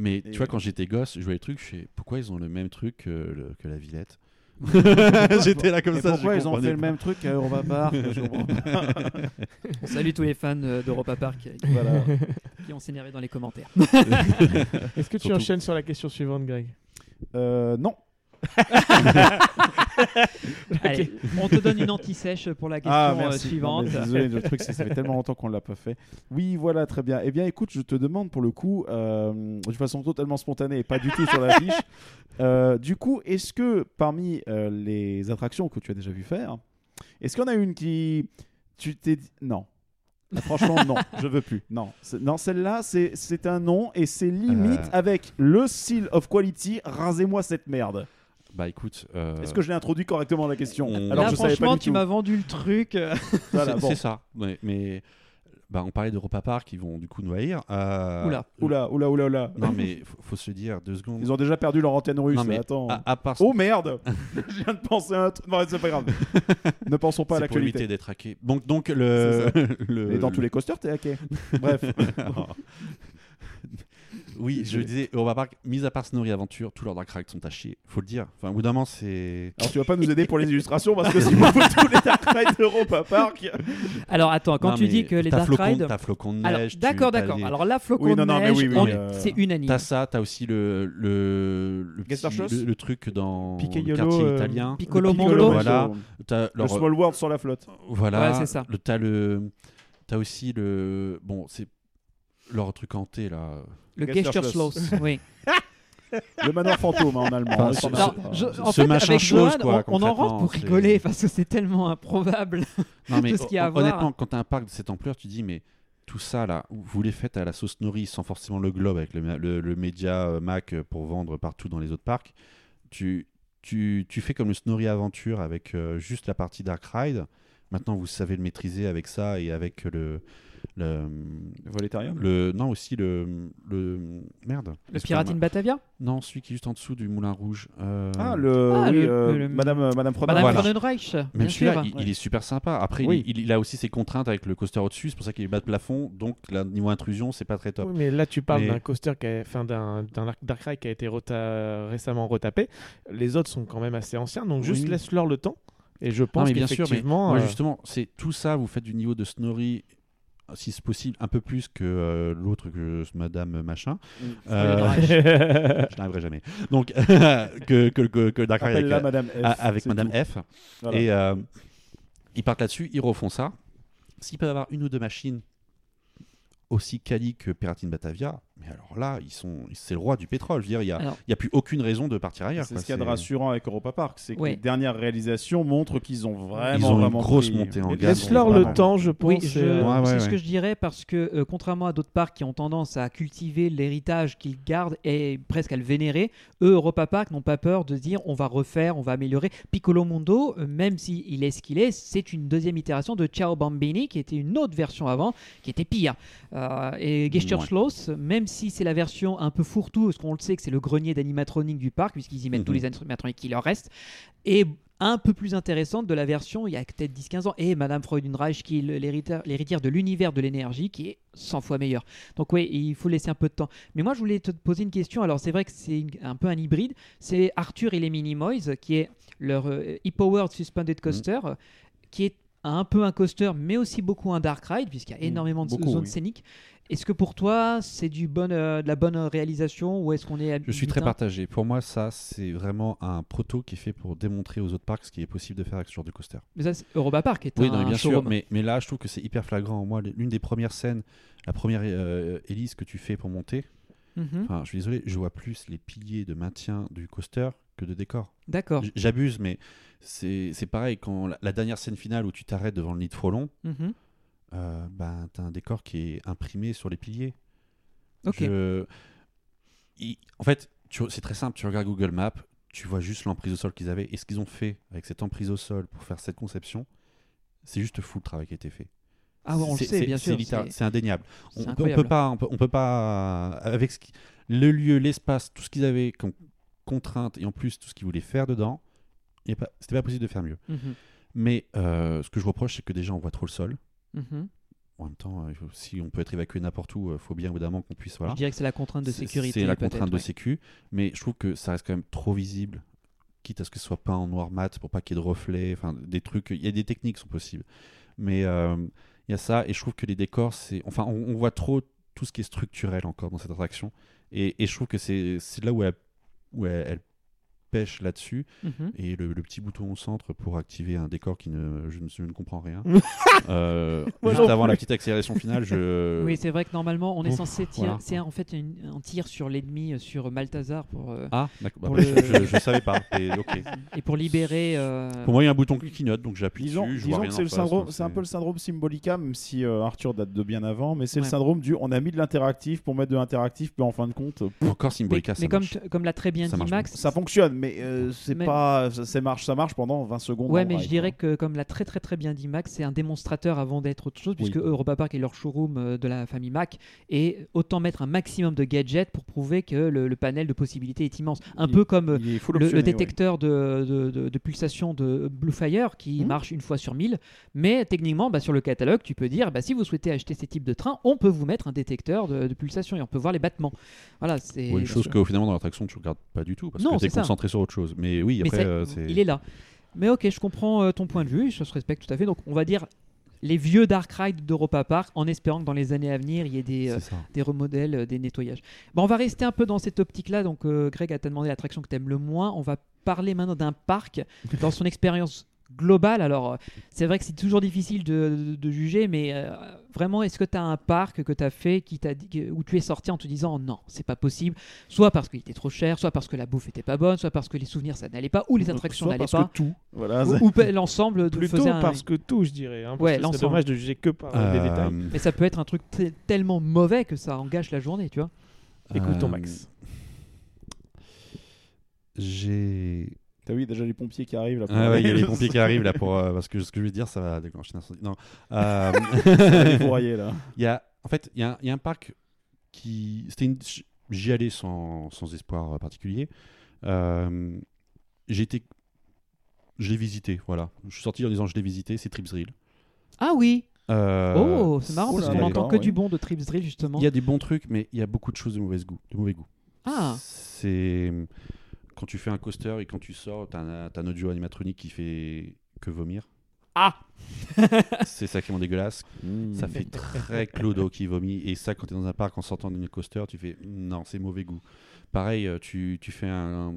Mais Et- tu vois, quand j'étais gosse, je voyais le truc, je fais pourquoi ils ont le même truc que, le- que la Villette? J'étais là comme Et ça. pourquoi je ils ont fait le même truc à Europa Park. On salue tous les fans euh, d'Europa Park qui, Voilà. qui ont s'énervé dans les commentaires. Est-ce que tu Surtout- enchaînes sur la question suivante, Greg? Euh, non. Allez, on te donne une anti-sèche pour la question Ah, euh, merci. suivante. Non, désolé, le truc, c'est que ça fait tellement longtemps qu'on l'a pas fait. Oui, voilà, très bien. Eh bien, écoute, je te demande pour le coup, euh, de façon totalement spontanée et pas du tout sur la fiche. euh, du coup, est-ce que parmi euh, les attractions que tu as déjà vu faire, est-ce qu'il y en a une qui. Tu t'es dit. Non. Ah, Franchement, non, je veux plus. Non, non celle-là, c'est c'est un non et c'est limite Euh. avec le seal of quality. Rasez-moi cette merde. Bah écoute, euh, Est-ce que je l'ai introduit correctement la question on- Alors Là, je savais pas franchement, du tu m'as vendu le truc. Voilà, c'est bon. c'est ça. Ouais, mais bah, on parlait d'Europa Park, ils vont du coup nous haïr. Euh, Oula. Oula, oula, oula, oula. Non mais faut, faut se dire deux secondes. Ils ont déjà perdu leur antenne russe. Non, mais Attends. à, à part Oh merde Je viens de penser à un truc. Non, c'est pas grave. ne pensons pas à c'est pour éviter l'actualité. d'être hacké. Donc donc le, le Et dans tous les coasters, t'es hacké. Bref. Oui, je disais Europa Park, mis à part Snorri Aventure, tous leurs dark rides sont à chier. Faut le dire. Enfin, au bout d'un moment, c'est. Alors tu vas pas nous aider pour les illustrations parce que si vous tous les Dark Rides d'Europa Park. Alors attends, quand Non, tu mais dis que les t'as Dark flocon, Rides. T'as flocon de Alors, neige. tu- d'accord, t'as d'accord. les- Alors là, flocon Oui, non, de non, mais neige, oui, oui, on- mais, euh, c'est unanime. T'as ça, t'as aussi le le le, Guest petit- le, le truc dans le quartier euh, italien. Piccolo Mondo. Voilà. Le, T'as le leur- Small World sur la flotte. Voilà. Ouais, c'est ça. Le t'as le t'as aussi le bon c'est leur truc hanté là. Le Geisterschloss. Oui. Le manoir fantôme hein, en allemand. Enfin, ce- ce fait, machin avec chose, Johan, quoi, on, on en rentre pour c'est- rigoler parce que c'est tellement improbable. Non mais Tout ce qu'il y a à hon- honnêtement, voir. quand t'as un parc de cette ampleur, tu dis mais tout ça là, vous les faites à la sauce Nori sans forcément le globe avec le, le- le média euh, Mac euh, pour vendre partout dans les autres parcs. Tu, tu, tu fais comme le Snorri Aventure avec euh, juste la partie Dark Ride. Maintenant, vous savez le maîtriser avec ça et avec le. Le, Voletarium le non aussi le le merde Le Pirate in Batavia non celui qui est juste en dessous du Moulin Rouge euh, Ah, le, Ah, oui, le- euh, le- Madame, euh, Madame Frodin. Madame Voilà. Même sûr. celui-là, il, il est super sympa. Après, il- Oui. il, il a aussi ses contraintes avec le coaster au-dessus. C'est pour ça qu'il est bas de plafond. Donc, là, niveau intrusion, c'est pas très top. Oui, mais là, tu parles Mais- d'un coaster, qui a, enfin, d'un, d'un Dark- Ride qui a été reta- récemment retapé. Les autres sont quand même assez anciens, donc juste laisse-leur le temps. Et je Non, pense mais bien sûr, mais moi, euh, justement, c'est tout ça. Vous faites du niveau de Snorri, si c'est possible, un peu plus que euh, l'autre que Madame Machin. Mm. Euh, je n'arriverai jamais. Donc, que, que, avec, euh, Madame F. a- avec c'est Madame tout. F. Voilà. Et euh, ils partent là-dessus, ils refont ça. S'ils peuvent avoir une ou deux machines aussi quali que Piratin Batavia, mais alors là, ils sont, c'est le roi du pétrole. Je veux dire, il n'y a, Alors- il y a plus aucune raison de partir ailleurs. C'est ce qu'il y a de rassurant avec Europa Park, c'est que Ouais. les dernières réalisations montrent qu'ils ont vraiment, Ils ont une grosse pris- montée en gamme. laisse-leur le temps, je pense. Oui, et, je- euh, Ouais, ouais, c'est ouais. ce que je dirais parce que euh, contrairement à d'autres parcs qui ont tendance à cultiver l'héritage qu'ils gardent et presque à le vénérer, eux, Europa Park, n'ont pas peur de dire on va refaire, on va améliorer. Piccolo Mondo, euh, même s'il est ce qu'il est, c'est une deuxième itération de Ciao Bambini qui était une autre version avant, qui était pire. Euh, et Gesturschloss, même si c'est la version un peu fourre-tout, parce qu'on le sait que c'est le grenier d'animatronique du parc, puisqu'ils y mettent Mhm. tous les animatroniques qui leur restent, et un peu plus intéressante de la version il y a peut-être 10-15 ans et Madame Freudenreich qui est l'héritière de l'univers de l'énergie qui est 100 fois meilleure. Donc oui, il faut laisser un peu de temps. Mais moi je voulais te poser une question. Alors c'est vrai que c'est un peu un hybride. C'est Arthur et les Minimoys qui est leur euh, e-powered suspended coaster euh, qui est un peu un coaster mais aussi beaucoup un dark ride puisqu'il y a Mm, énormément de beaucoup, zones oui. scéniques. Est-ce que pour toi c'est du bon, euh, de la bonne réalisation ou est-ce qu'on est Je suis très partagé. Pour moi, ça, c'est vraiment un proto qui est fait pour démontrer aux autres parcs ce qui est possible de faire avec ce genre de coaster. Mais ça, c'est- Europa Park est Oui, un non, mais bien sûr. Mais, mais là, je trouve que c'est hyper flagrant. Moi, l'une des premières scènes, la première euh, hélice que tu fais pour monter, Mhm. enfin, je suis désolé, je vois plus les piliers de maintien du coaster que de décor. D'accord. J'abuse, mais c'est pareil. Quand la, la dernière scène finale où tu t'arrêtes devant le nid de frelon, Mhm. Euh, ben, t'as un décor qui est imprimé sur les piliers. Ok. Je- il- En fait, tu- c'est très simple. Tu regardes Google Maps, tu vois juste l'emprise au sol qu'ils avaient. Et ce qu'ils ont fait avec cette emprise au sol pour faire cette conception, c'est juste fou le travail qui a été fait. Ah ouais, on le C'est- sait, bien sûr. c'est- indéniable. On, on peut pas, on peut, on peut pas avec ce qui- le lieu, l'espace, tout ce qu'ils avaient comme contrainte et en plus tout ce qu'ils voulaient faire dedans, c'était pas possible de faire mieux. Mhm. Mais euh, ce que je reproche, c'est que déjà on voit trop le sol. Mhm. En même temps, euh, si on peut être évacué n'importe où, il faut bien évidemment qu'on puisse. Voilà. Je dirais que c'est la contrainte de sécurité. C'est la contrainte de ouais. sécu, mais je trouve que ça reste quand même trop visible, quitte à ce que ce soit peint en noir mat pour pas qu'il y ait de reflets, enfin des trucs. Il y a des techniques qui sont possibles, mais euh, il y a ça et je trouve que les décors, c'est, enfin, on, on voit trop tout ce qui est structurel encore dans cette attraction, et, et je trouve que c'est c'est là où elle, où elle, elle pêche là-dessus Mhm. et le, le petit bouton au centre pour activer un décor qui ne je ne, je ne comprends rien Euh, Moi juste non avant la petite accélération finale je Oui, c'est vrai que normalement, on est Ouf, censé tirer. voilà. C'est en fait une- un tir sur l'ennemi, euh, sur Malthazar, pour, euh, ah d'accord Bah, le- je, je savais pas et, ok et pour libérer. euh, Pour moi, il y a un bouton qui clignote, donc j'appuie Disons, dessus. Je disons vois que rien c'est en le face, syndrome, donc c'est un peu le syndrome Symbolica, même si euh, Arthur date de bien avant, mais c'est Ouais. le syndrome du on a mis de l'interactif pour mettre de l'interactif, puis en fin de compte, euh, Encore Mais, Symbolica, ça mais comme, comme l'a très bien Ça dit Max, ça fonctionne, mais euh, c'est Mais- pas, ça, marche, ça marche pendant 20 secondes. Ouais, mais je dirais que, comme l'a très très très bien dit Max, c'est un démonstrateur avant d'être autre chose, puisque Oui. Europa Park est leur showroom euh, de la famille Mac, et autant mettre un maximum de gadgets pour prouver que le, le panel de possibilités est immense. Un Il- peu comme le, le optionné, ouais. détecteur de, de, de- de pulsation de Bluefire qui Mhm. marche une fois sur 1000. Mais techniquement, bah, sur le catalogue, tu peux dire bah, si vous souhaitez acheter ces types de trains, on peut vous mettre un détecteur de, de pulsation et on peut voir les battements. Voilà, c'est. Oui, une chose que finalement dans l'attraction tu regardes pas du tout parce Non, que tu es concentré sur autre chose. Mais oui, après, euh, il est là. Mais ok, je comprends euh, ton point de vue, je se respecte tout à fait. Donc on va dire les vieux Dark Ride d'Europa Park en espérant que dans les années à venir, il y ait des, euh, des remodèles, euh, des nettoyages. Bon, on va rester un peu dans cette optique-là. Donc, euh, Greg a demandé l'attraction que tu aimes le moins. On va parler maintenant d'un parc dans son expérience global, alors euh, c'est vrai que c'est toujours difficile de, de- de juger, mais euh, vraiment, est-ce que tu as un parc que tu as fait qui t'a où tu es sorti en te disant non, c'est pas possible, soit parce qu'il était trop cher, soit parce que la bouffe était pas bonne, soit parce que les souvenirs ça n'allait pas, ou les attractions Soit n'allaient parce pas, que tout. Voilà. ou, l'ensemble de Plutôt faisait un- parce que tout, je dirais. Hein, Ouais, que ce serait l'ensemble. dommage de juger que par euh, des détails. Mais ça peut être un truc t- tellement mauvais que ça engage la journée, tu vois. Écoutons euh, Max. J'ai. T'as vu déjà les pompiers qui arrivent là. pour Ah ouais, il y a les pompiers qui arrivent là pour. euh, parce que ce que je vais dire, ça va déclencher un incendie. Non. Euh, fourrailler, là. Il y a, en fait, il y a, un- il y a un parc qui. C'était une. J'y allais sans, sans espoir particulier. Euh, j'ai été. Je l'ai visité, voilà. Je suis sorti en disant je l'ai visité, c'est Trips Drill. Ah oui Euh, Oh, c'est marrant oh parce qu'on là, entend que ouais. du bon de Trips Drill justement. Il y a des bons trucs, mais il y a beaucoup de choses de mauvais goût. De mauvais goût. Ah, C'est quand tu fais un coaster et quand tu sors, t'as un, t'as un audio animatronique qui fait que vomir. Ah C'est sacrément dégueulasse. Ça fait très clodo qui vomit. Et ça, quand tu es dans un parc en sortant d'un coaster, tu fais non, c'est mauvais goût. Pareil, euh, tu, tu fais un,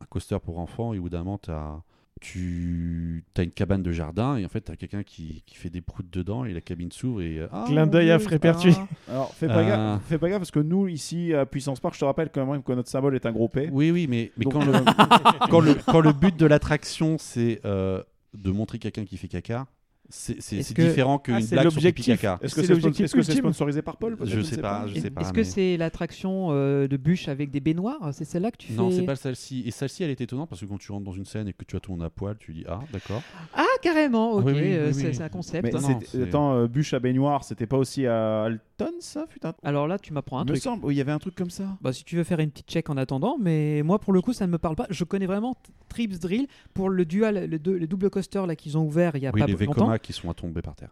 un coaster pour enfants et au bout d'un moment, t'as- tu as une cabane de jardin et en fait, tu as quelqu'un qui, qui fait des proutes dedans et la cabine s'ouvre et. euh, Ah, Clin d'œil à Frépertuis. ah. Alors, fais pas, Euh. gaffe, fais pas gaffe parce que nous, ici, à Puissance Park, je te rappelle quand même que notre symbole est un gros P. Oui, oui, mais, mais Donc, quand, le, quand, le, quand le but de l'attraction, c'est euh, de montrer quelqu'un qui fait caca, c'est c'est que- différent qu'une Ah, c'est blague sur pipi caca. Est-ce que C'est c'est l'objectif est-ce que c'est ultime. sponsorisé par Paul? Je sais pas, je sais pas. Est-ce que c'est l'attraction euh, de bûche avec des baignoires? C'est celle-là que tu Non, fais? c'est pas celle-ci. Et celle-ci, elle est étonnante parce que quand tu rentres dans une scène et que tu as ton à poil, tu dis Ah, d'accord. Ah, carrément, ok, oui, oui, euh, oui, c'est un concept. Non, attends, euh, bûche à baignoire, c'était pas aussi à Alton ça putain Alors là, tu m'apprends un Il me truc. semble, il y avait un truc comme ça. Bah, si tu veux faire une petite check en attendant, mais moi pour le coup ça ne me parle pas. Je connais vraiment Trips Drill pour le dual, le, double coaster là qu'ils ont ouvert il y a pas longtemps. Qui sont à tomber par terre.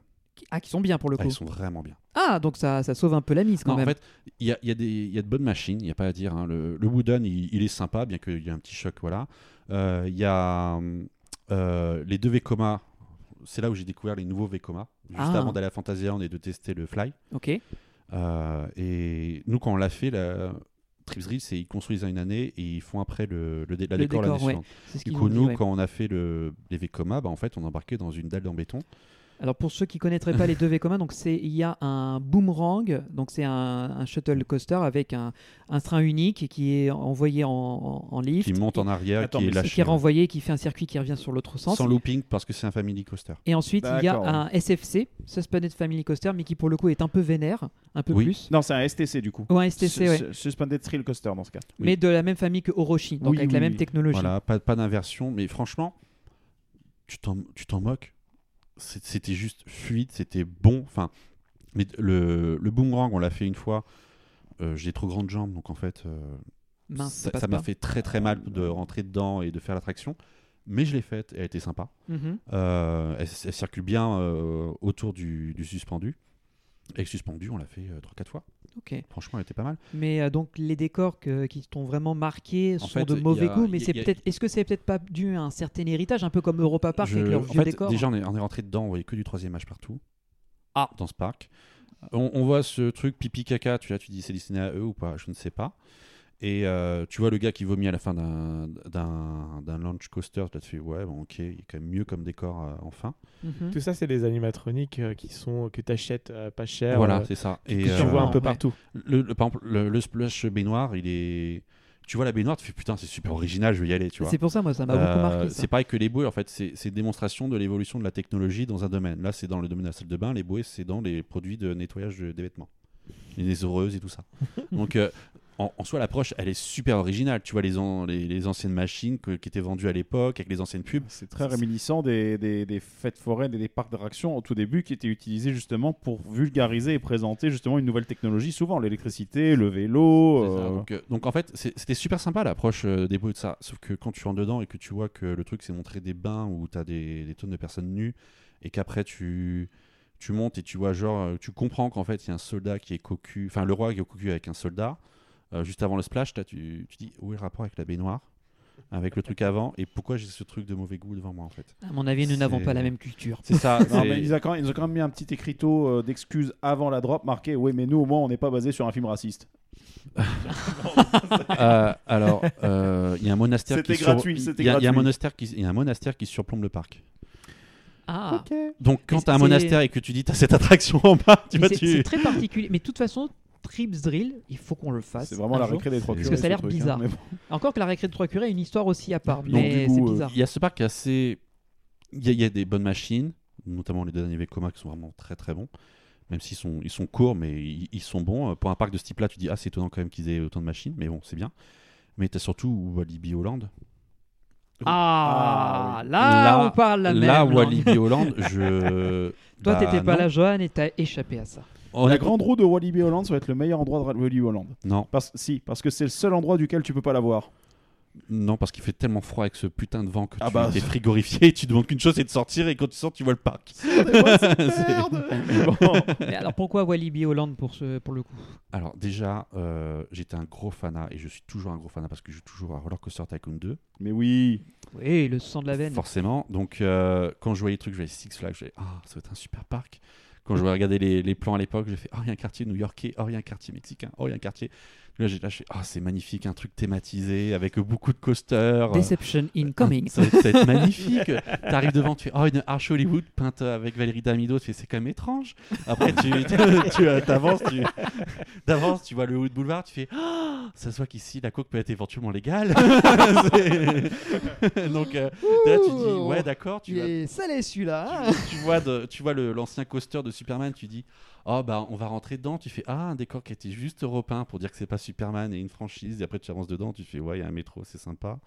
Ah, qui sont bien pour le Ah, coup. ils sont vraiment bien. Ah, donc ça, ça sauve un peu la mise quand Non, en même. fait, il y a, y, a y a de bonnes machines, il n'y a pas à dire. hein. Le, le Wooden, il, il est sympa, bien qu'il y ait un petit choc. Voilà. Euh, Il y a euh, les deux Vekoma. C'est là où j'ai découvert les nouveaux Vekoma, juste Ah. avant d'aller à Fantasyland et de tester le Fly. Ok. Euh, et nous, quand on l'a fait, la Trips Drill, c'est ils construisent en une année et ils font après le, la Le décor décor, l'année ouais. suivante. C'est ce Du coup, dit, nous, ouais. quand on a fait le, les Vekoma, bah, en fait, on embarquait dans une dalle en béton. Alors pour ceux qui connaîtraient pas les deux V communs, donc c'est il y a un boomerang, donc c'est un, un shuttle coaster avec un, un train unique qui est envoyé en, en, en lift, qui monte en arrière, Attends, qui est lâché. qui est renvoyé, qui fait un circuit qui revient sur l'autre sens. Sans looping parce que c'est un family coaster. Et ensuite il y a un SFC, Suspended Family Coaster, mais qui pour le coup est un peu vénère, un peu Oui. plus. Non, c'est un STC du coup. Ou un STC, ouais. su- Suspended Thrill Coaster dans ce cas. mais de la même famille que Orochi, donc Oui, avec oui, la même oui. technologie. Voilà, pas, pas d'inversion, mais franchement, tu t'en, tu t'en moques? C'était juste fluide, c'était bon. Enfin, mais le, le boomerang, on l'a fait une fois. Euh, J'ai trop grandes jambes, donc en fait, euh, Mince, ça m'a fait très très mal de rentrer dedans et de faire l'attraction. Mais je l'ai faite, et elle était sympa. Mhm. Euh, elle, elle circule bien autour du, du suspendu. Et le suspendu, on l'a fait 3-4 fois. Ok. Franchement, elle était pas mal. Mais euh, donc les décors que- qui t'ont vraiment marqué sont fait, de il y mauvais a- goût, mais il y a- c'est il y a- peut-être. Est-ce que c'est peut-être pas dû à un certain héritage, un peu comme Europa Park Je- avec leurs en vieux fait, décors Déjà, on est, on est rentré dedans, on voyait que du troisième âge partout. Ah. Dans ce parc. On, on voit ce truc pipi caca, tu, là, tu dis c'est destiné à eux ou pas, je ne sais pas. Et euh, tu vois le gars qui vomit à la fin d'un- d'un d'un launch coaster, tu te fais ouais, bon, ok, il est quand même mieux comme décor euh, enfin. Mhm. Tout ça, c'est des animatroniques euh, qui sont que tu achètes pas cher. voilà, euh, c'est ça. que Et tu euh, vois un peu ouais. partout. le, le- par exemple, le, le splash baignoire, il est. Tu vois la baignoire, tu fais putain, c'est super original, je vais y aller, tu vois. C'est pour ça, moi, ça m'a beaucoup Euh, marqué. c'est pareil que les bouées, en fait, c'est c'est une démonstration de l'évolution de la technologie dans un domaine. Là, c'est dans le domaine de la salle de bain, les bouées, c'est dans les produits de nettoyage de- des vêtements. Les heureuses et tout ça. Donc, euh, en, en soi, l'approche, elle est super originale. Tu vois les, an- les, les anciennes machines que- qui étaient vendues à l'époque, avec les anciennes pubs. C'est très réminiscent des, des, des fêtes foraines et des parcs d'attractions au tout début qui étaient utilisés justement pour vulgariser et présenter justement une nouvelle technologie, souvent l'électricité, le vélo. Euh, Donc, euh, donc, en fait, c'était super sympa l'approche euh, des bouées de ça. Sauf que quand tu rentres dedans et que tu vois que le truc, c'est montrer des bains où tu as des, des tonnes de personnes nues et qu'après tu, tu montes et tu vois, genre, tu comprends qu'en fait, il y a un soldat qui est cocu, enfin, le roi qui est cocu avec un soldat. Euh, juste avant le splash, là, tu, tu dis où est le rapport avec la baignoire avec le truc avant et pourquoi j'ai ce truc de mauvais goût devant moi en fait. À mon avis, nous n'avons pas la même culture. C'est ça. Non, mais ils, ont quand même, ils ont quand même mis un petit écriteau euh, d'excuses avant la drop marqué Oui, mais nous au moins on n'est pas basé sur un film raciste. Euh, alors, euh, il y a un monastère qui sur- gratuit, y a- y a un gratuit. monastère qui, il y a un monastère qui surplombe le parc. Ah, Donc quand Mais t'as un monastère et que tu dis t'as cette attraction en bas, tu vois, c'est tu... c'est très particulier. Mais de toute façon, Trips Drill, il faut qu'on le fasse. C'est vraiment la jour. récré des trois Parce que curés, ça a l'air hein, bizarre. bon. Encore que la récré de Trois Curés a une histoire aussi à part, Donc, mais c'est euh, bizarre. Il y a ce parc assez. Il y, a- il y a des bonnes machines, notamment les derniers Vekoma qui sont vraiment très très bons. Même s'ils sont, ils sont courts, mais ils, ils sont bons. Euh, Pour un parc de ce type-là, tu dis, ah, c'est étonnant quand même qu'ils aient autant de machines, mais bon, c'est bien. Mais t'as surtout Walibi Holland. Ah, Ah, oui. là, Là- on parle la Là, même langue. Walibi Holland, je. Toi, Bah, t'étais pas non. là, Johan, et t'as échappé à ça. La grande roue de Walibi Holland, ça va être le meilleur endroit de Walibi Holland. Non, Parce, si, parce que c'est le seul endroit duquel tu peux pas la voir. non, parce qu'il fait tellement froid avec ce putain de vent que Ah tu bah, es frigorifié et tu demandes qu'une chose, c'est de sortir et quand tu sors, tu vois le parc. Bon. Mais alors pourquoi Walibi Holland pour, ce, pour le coup? Alors déjà, euh, j'étais un gros fanat et je suis toujours un gros fanat parce que je joue toujours à Roller Coaster Tycoon 2, Mais oui, Oui, le sang de la veine. forcément. Donc euh, quand je voyais les trucs, je voyais Six Flags, je disais ah ça va être un super parc. Quand je regardais les, les plans à l'époque, j'ai fait oh il y quartier new-yorkais, oh il y quartier mexicain, oh il y quartier. Là j'ai lâché ah c'est magnifique, un truc thématisé avec beaucoup de coasters. Deception incoming. Ça va être- magnifique. T'arrives devant, tu fais oh une arche Hollywood peinte avec Valérie Damido, tu fais c'est quand même étrange. Après tu tu, tu, euh, t'avances, tu vois le Hollywood Boulevard, tu fais oh, ça se voit qu'ici la coke peut être éventuellement légale. Donc euh, là tu dis ouais d'accord, tu, salé celui-là. tu vois de- tu vois l'ancien coaster de Superman, tu dis oh bah on va rentrer dedans, tu fais ah un décor qui était juste européen pour dire que c'est pas Superman et une franchise et après tu avances dedans, tu fais ouais il y a un métro, c'est sympa.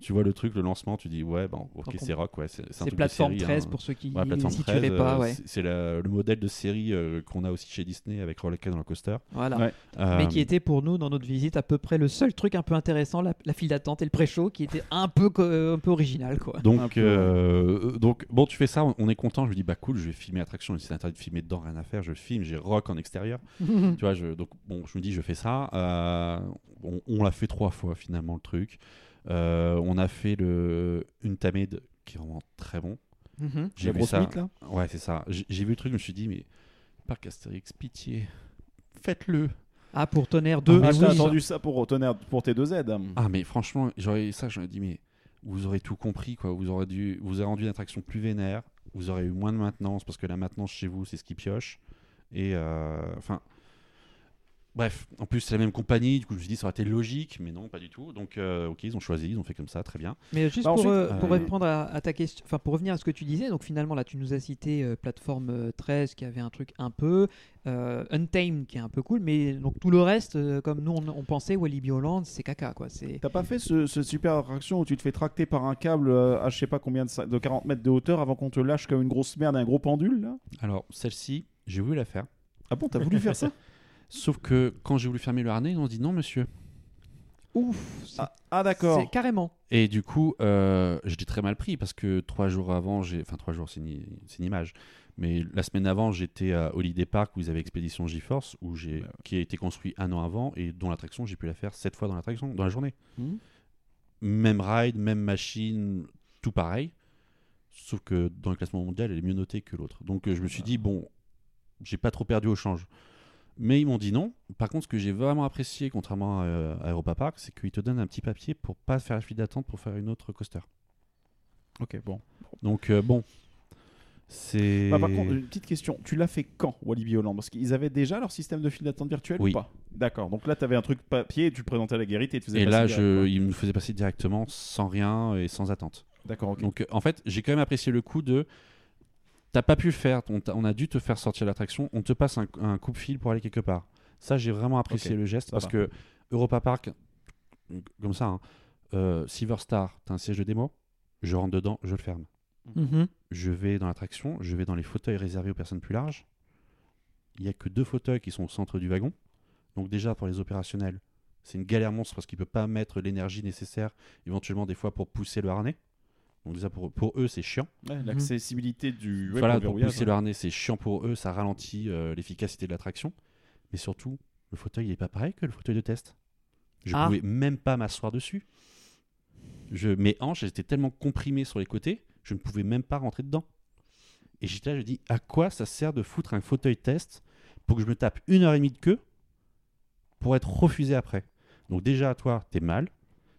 Tu vois le truc, le lancement, tu dis ouais bon ok c'est rock ouais c'est un C'est truc de plateforme série, 13 hein. pour ceux qui Ouais, ne plateforme situeraient 13, pas. euh, Ouais. c'est- le modèle de série euh, qu'on a aussi chez Disney avec Rollercoaster dans le coaster. Voilà. Ouais. Mais Euh, qui était pour nous dans notre visite à peu près le seul truc un peu intéressant, la, la file d'attente et le pré-show qui était un peu, euh, un peu original quoi. Un Donc, peu, euh, donc, bon, tu fais ça, on- on est content. Je lui dis, bah cool, je vais filmer l'attraction. C'est interdit de filmer dedans, rien à faire. Je filme, j'ai rock en extérieur. tu vois, je, donc, bon, je me dis, je fais ça. Euh, on on l'a fait trois fois finalement le truc. Euh, on a fait le une Tamed qui est vraiment très bon. Mhm. J'ai vu ça. mythe là Ouais, c'est ça. J'ai j'ai vu le truc, je me suis dit, mais Parc Astérix, pitié, faites-le. Ah pour Tonnerre 2. Ah, oui. t'as attendu ça pour tonnerre pour tes deux aides. Ah mais franchement, j'aurais ça, j'aurais dit mais vous aurez tout compris quoi. Vous aurez dû, vous aurez rendu une attraction plus vénère. Vous aurez eu moins de maintenance parce que la maintenance chez vous c'est ce qui pioche. Et euh, enfin, bref. En plus c'est la même compagnie. Du coup je me suis dit ça aurait été logique, mais non pas du tout. Donc euh, ok ils ont choisi, ils ont fait comme ça, très bien. Mais juste Bah, pour, ensuite, euh, pour euh, répondre à, à ta question, enfin pour revenir à ce que tu disais, donc finalement là tu nous as cité euh, plateforme euh, 13 qui avait un truc un peu, euh, Untamed qui est un peu cool, mais donc tout le reste, euh, comme nous on, on pensait, Walibi Holland c'est caca quoi. C'est T'as pas fait ce, ce super attraction où tu te fais tracter par un câble à je sais pas combien de, de 40 mètres de hauteur avant qu'on te lâche comme une grosse merde un gros pendule là? Alors celle-ci j'ai voulu la faire. Ah bon, t'as voulu faire ça? Sauf que quand j'ai voulu fermer le harnais, ils ont dit non monsieur. ouf, Ah, ah, d'accord. c'est carrément. Et du coup, euh, je l'ai très mal pris parce que trois jours avant, j'ai, enfin trois jours, c'est une, c'est une image. Mais la semaine avant, j'étais à Holiday Park où ils avaient Expédition GeForce, où j'ai, Bah ouais. qui a été construit un an avant et dont l'attraction, j'ai pu la faire sept fois dans l'attraction, dans la journée. Mhm. Même ride, même machine, tout pareil. Sauf que dans le classement mondial, elle est mieux notée que l'autre. Donc euh, je me suis dit, bon, j'ai pas trop perdu au change. Mais ils m'ont dit non. Par contre, ce que j'ai vraiment apprécié, contrairement à, euh, à Europa Park, c'est qu'ils te donnent un petit papier pour pas faire la file d'attente pour faire une autre coaster. Ok, bon. Donc euh, bon, c'est. Bah, par contre, une petite question. Tu l'as fait quand, Walibi Holland Parce qu'ils avaient déjà leur système de file d'attente virtuel Oui. ou pas? D'accord. Donc là, t'avais un truc papier, tu le présentais à la guérite et tu faisais et passer là, je, ils me faisaient passer directement sans rien et sans attente. D'accord, ok. Donc euh, en fait, j'ai quand même apprécié le coup de. T'as pas pu le faire, on, a dû te faire sortir l'attraction, on te passe un, un coupe-fil pour aller quelque part. Ça, j'ai vraiment apprécié le geste parce va. que Europa Park, comme ça, hein, euh, Silver Star, t'as un siège de démo, je rentre dedans, je le ferme. Mhm. je vais dans l'attraction, je vais dans les fauteuils réservés aux personnes plus larges. Il n'y a que deux fauteuils qui sont au centre du wagon. Donc déjà pour les opérationnels, c'est une galère monstre parce qu'ils ne peuvent pas mettre l'énergie nécessaire éventuellement des fois pour pousser le harnais. Donc déjà pour, pour eux c'est chiant. Ouais, L'accessibilité du. ouais, voilà, pour pousser ouais. le harnais c'est chiant pour eux, ça ralentit euh, l'efficacité de l'attraction. Mais surtout, le fauteuil n'est pas pareil que le fauteuil de test. Je Ah. pouvais même pas m'asseoir dessus. Je, mes hanches étaient tellement comprimées sur les côtés, je ne pouvais même pas rentrer dedans. Et j'étais là, je dis, à quoi ça sert de foutre un fauteuil test pour que je me tape une heure et demie de queue pour être refusé après? Donc déjà, toi, t'es mal.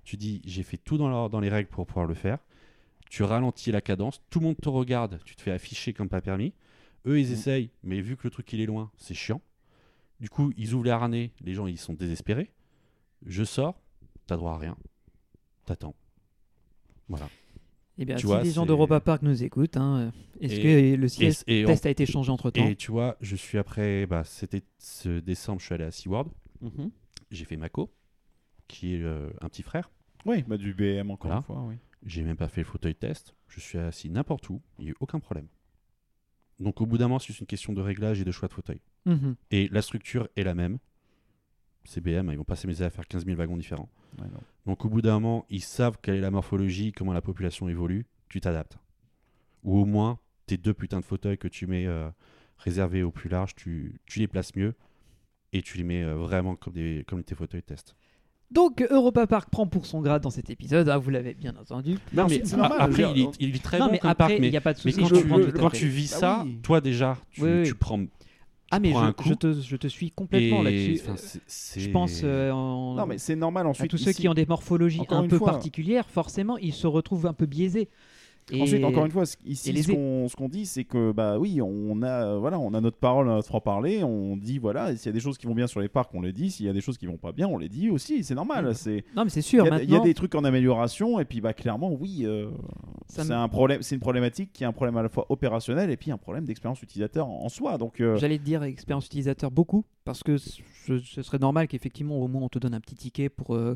Tu dis, j'ai fait tout dans, leur- dans les règles pour pouvoir le faire. Tu ralentis la cadence, tout le monde te regarde, tu te fais afficher comme pas permis. Eux, ils Mhm. essayent, mais vu que le truc il est loin, c'est chiant. Du coup, ils ouvrent les harnais, les gens ils sont désespérés. Je sors, t'as droit à rien. T'attends. Voilà. Eh bien, Tu si vois, les gens d'Europa Park nous écoutent, hein, est-ce Et- que le siège Et, et en- test a été changé entre temps? et tu vois, je suis après, bah, c'était ce décembre, je suis allé à SeaWorld. Mhm. J'ai fait Mako, qui est euh, un petit frère. Oui, bah, du BM encore Voilà. une fois, oui. J'ai même pas fait le fauteuil test. Je suis assis n'importe où. Il n'y a eu aucun problème. Donc au bout d'un moment, c'est juste une question de réglage et de choix de fauteuil. Mhm. Et la structure est la même. CBM, ils vont pas s'amuser à faire 15 000 wagons différents. Ouais. Donc au bout d'un moment, ils savent quelle est la morphologie, comment la population évolue. Tu t'adaptes. Ou au moins, tes deux putains de fauteuils que tu mets euh, réservés au plus large, tu, tu les places mieux. Et tu les mets euh, vraiment comme, des, comme tes fauteuils test. Donc Europa Park prend pour son grade dans cet épisode, hein, vous l'avez bien entendu. Non, mais c'est normal, a- après, il dire, est, il est très non bon mais comme après, parc, mais, n'y a pas de mais souci, quand, je tu, à quand vis Bah ça, oui. toi déjà, tu, Oui, oui. tu prends Ah mais je, te, je te suis complètement là-dessus. Je pense euh, en- Non, mais c'est normal à ensuite. tous ceux qui ont des morphologies un peu fois- particulières, forcément, ils se retrouvent un peu biaisés. Et... Ensuite, encore une fois, ici, les ce qu'on ce dit, c'est que bah oui, on a voilà, on a notre parole, notre franc parler. On dit voilà, s'il y a des choses qui vont bien sur les parcs, on les dit. S'il y a des choses qui vont pas bien, on les dit aussi. C'est normal. C'est Non mais c'est sûr, il y a des trucs en amélioration, et puis bah clairement, oui, euh, c'est un problème, c'est une problématique qui est un problème à la fois opérationnel et puis un problème d'expérience utilisateur en, en soi. Donc euh, j'allais te dire expérience utilisateur beaucoup, parce que ce, ce serait normal qu'effectivement au moins on te donne un petit ticket pour euh,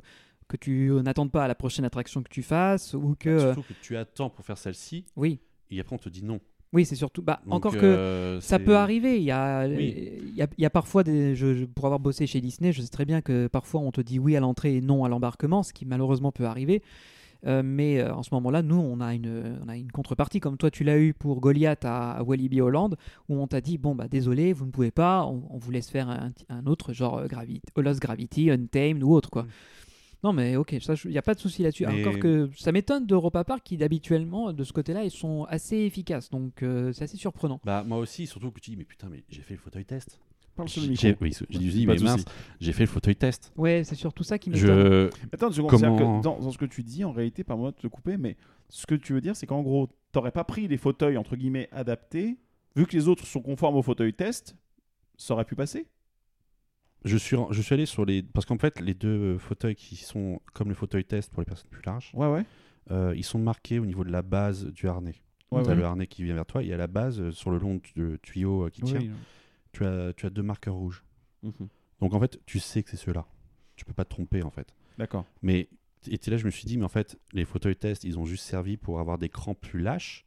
que tu n'attendes pas à la prochaine attraction que tu fasses, ou que... euh, Surtout que tu attends pour faire celle-ci, oui, et après on te dit non. oui c'est surtout... Bah, Donc, encore que... euh, Ça peut arriver. Il y a, Oui. il y a, il y a parfois des. Je, je- pour avoir bossé chez Disney, je sais très bien que parfois on te dit oui à l'entrée et non à l'embarquement, ce qui malheureusement peut arriver. Euh, mais euh, en ce moment-là, nous, on a une, on a une contrepartie, comme toi tu l'as eu pour Goliath à, à Walibi Holland, où on t'a dit bon bah désolé, vous ne pouvez pas, on, on vous laisse faire un, un autre genre euh, Gravity, Lost Gravity, Untamed ou autre quoi. Non mais ok, il n'y a pas de souci là-dessus. Mais- Encore que ça m'étonne d'Europa Park qui d'habituellement de ce côté-là ils sont assez efficaces, donc euh, c'est assez surprenant. Bah moi aussi, surtout que tu dis mais putain mais j'ai fait le fauteuil test. J'ai oui, j'ai dit mais mince, j'ai fait le fauteuil test. Ouais, c'est surtout ça qui m'étonne. Je Attends seconde, Comment- que dans, dans ce que tu dis, en réalité, par moi de te couper, mais ce que tu veux dire, c'est qu'en gros, t'aurais pas pris les fauteuils entre guillemets adaptés, vu que les autres sont conformes au fauteuil test, ça aurait pu passer. Je suis je suis allé sur les parce qu'en fait les deux fauteuils qui sont comme le fauteuil test pour les personnes plus larges, Ouais, ouais. euh, ils sont marqués au niveau de la base du harnais. Ouais, tu as ouais. le harnais qui vient vers toi et à la base euh, sur le long du tuyau euh, qui tient, Oui. tu as tu as deux marqueurs rouges. Mhm. Donc en fait, tu sais que c'est ceux-là. Tu peux pas te tromper en fait. D'accord. Mais et là je me suis dit mais en fait les fauteuils test ils ont juste servi pour avoir des crans plus lâches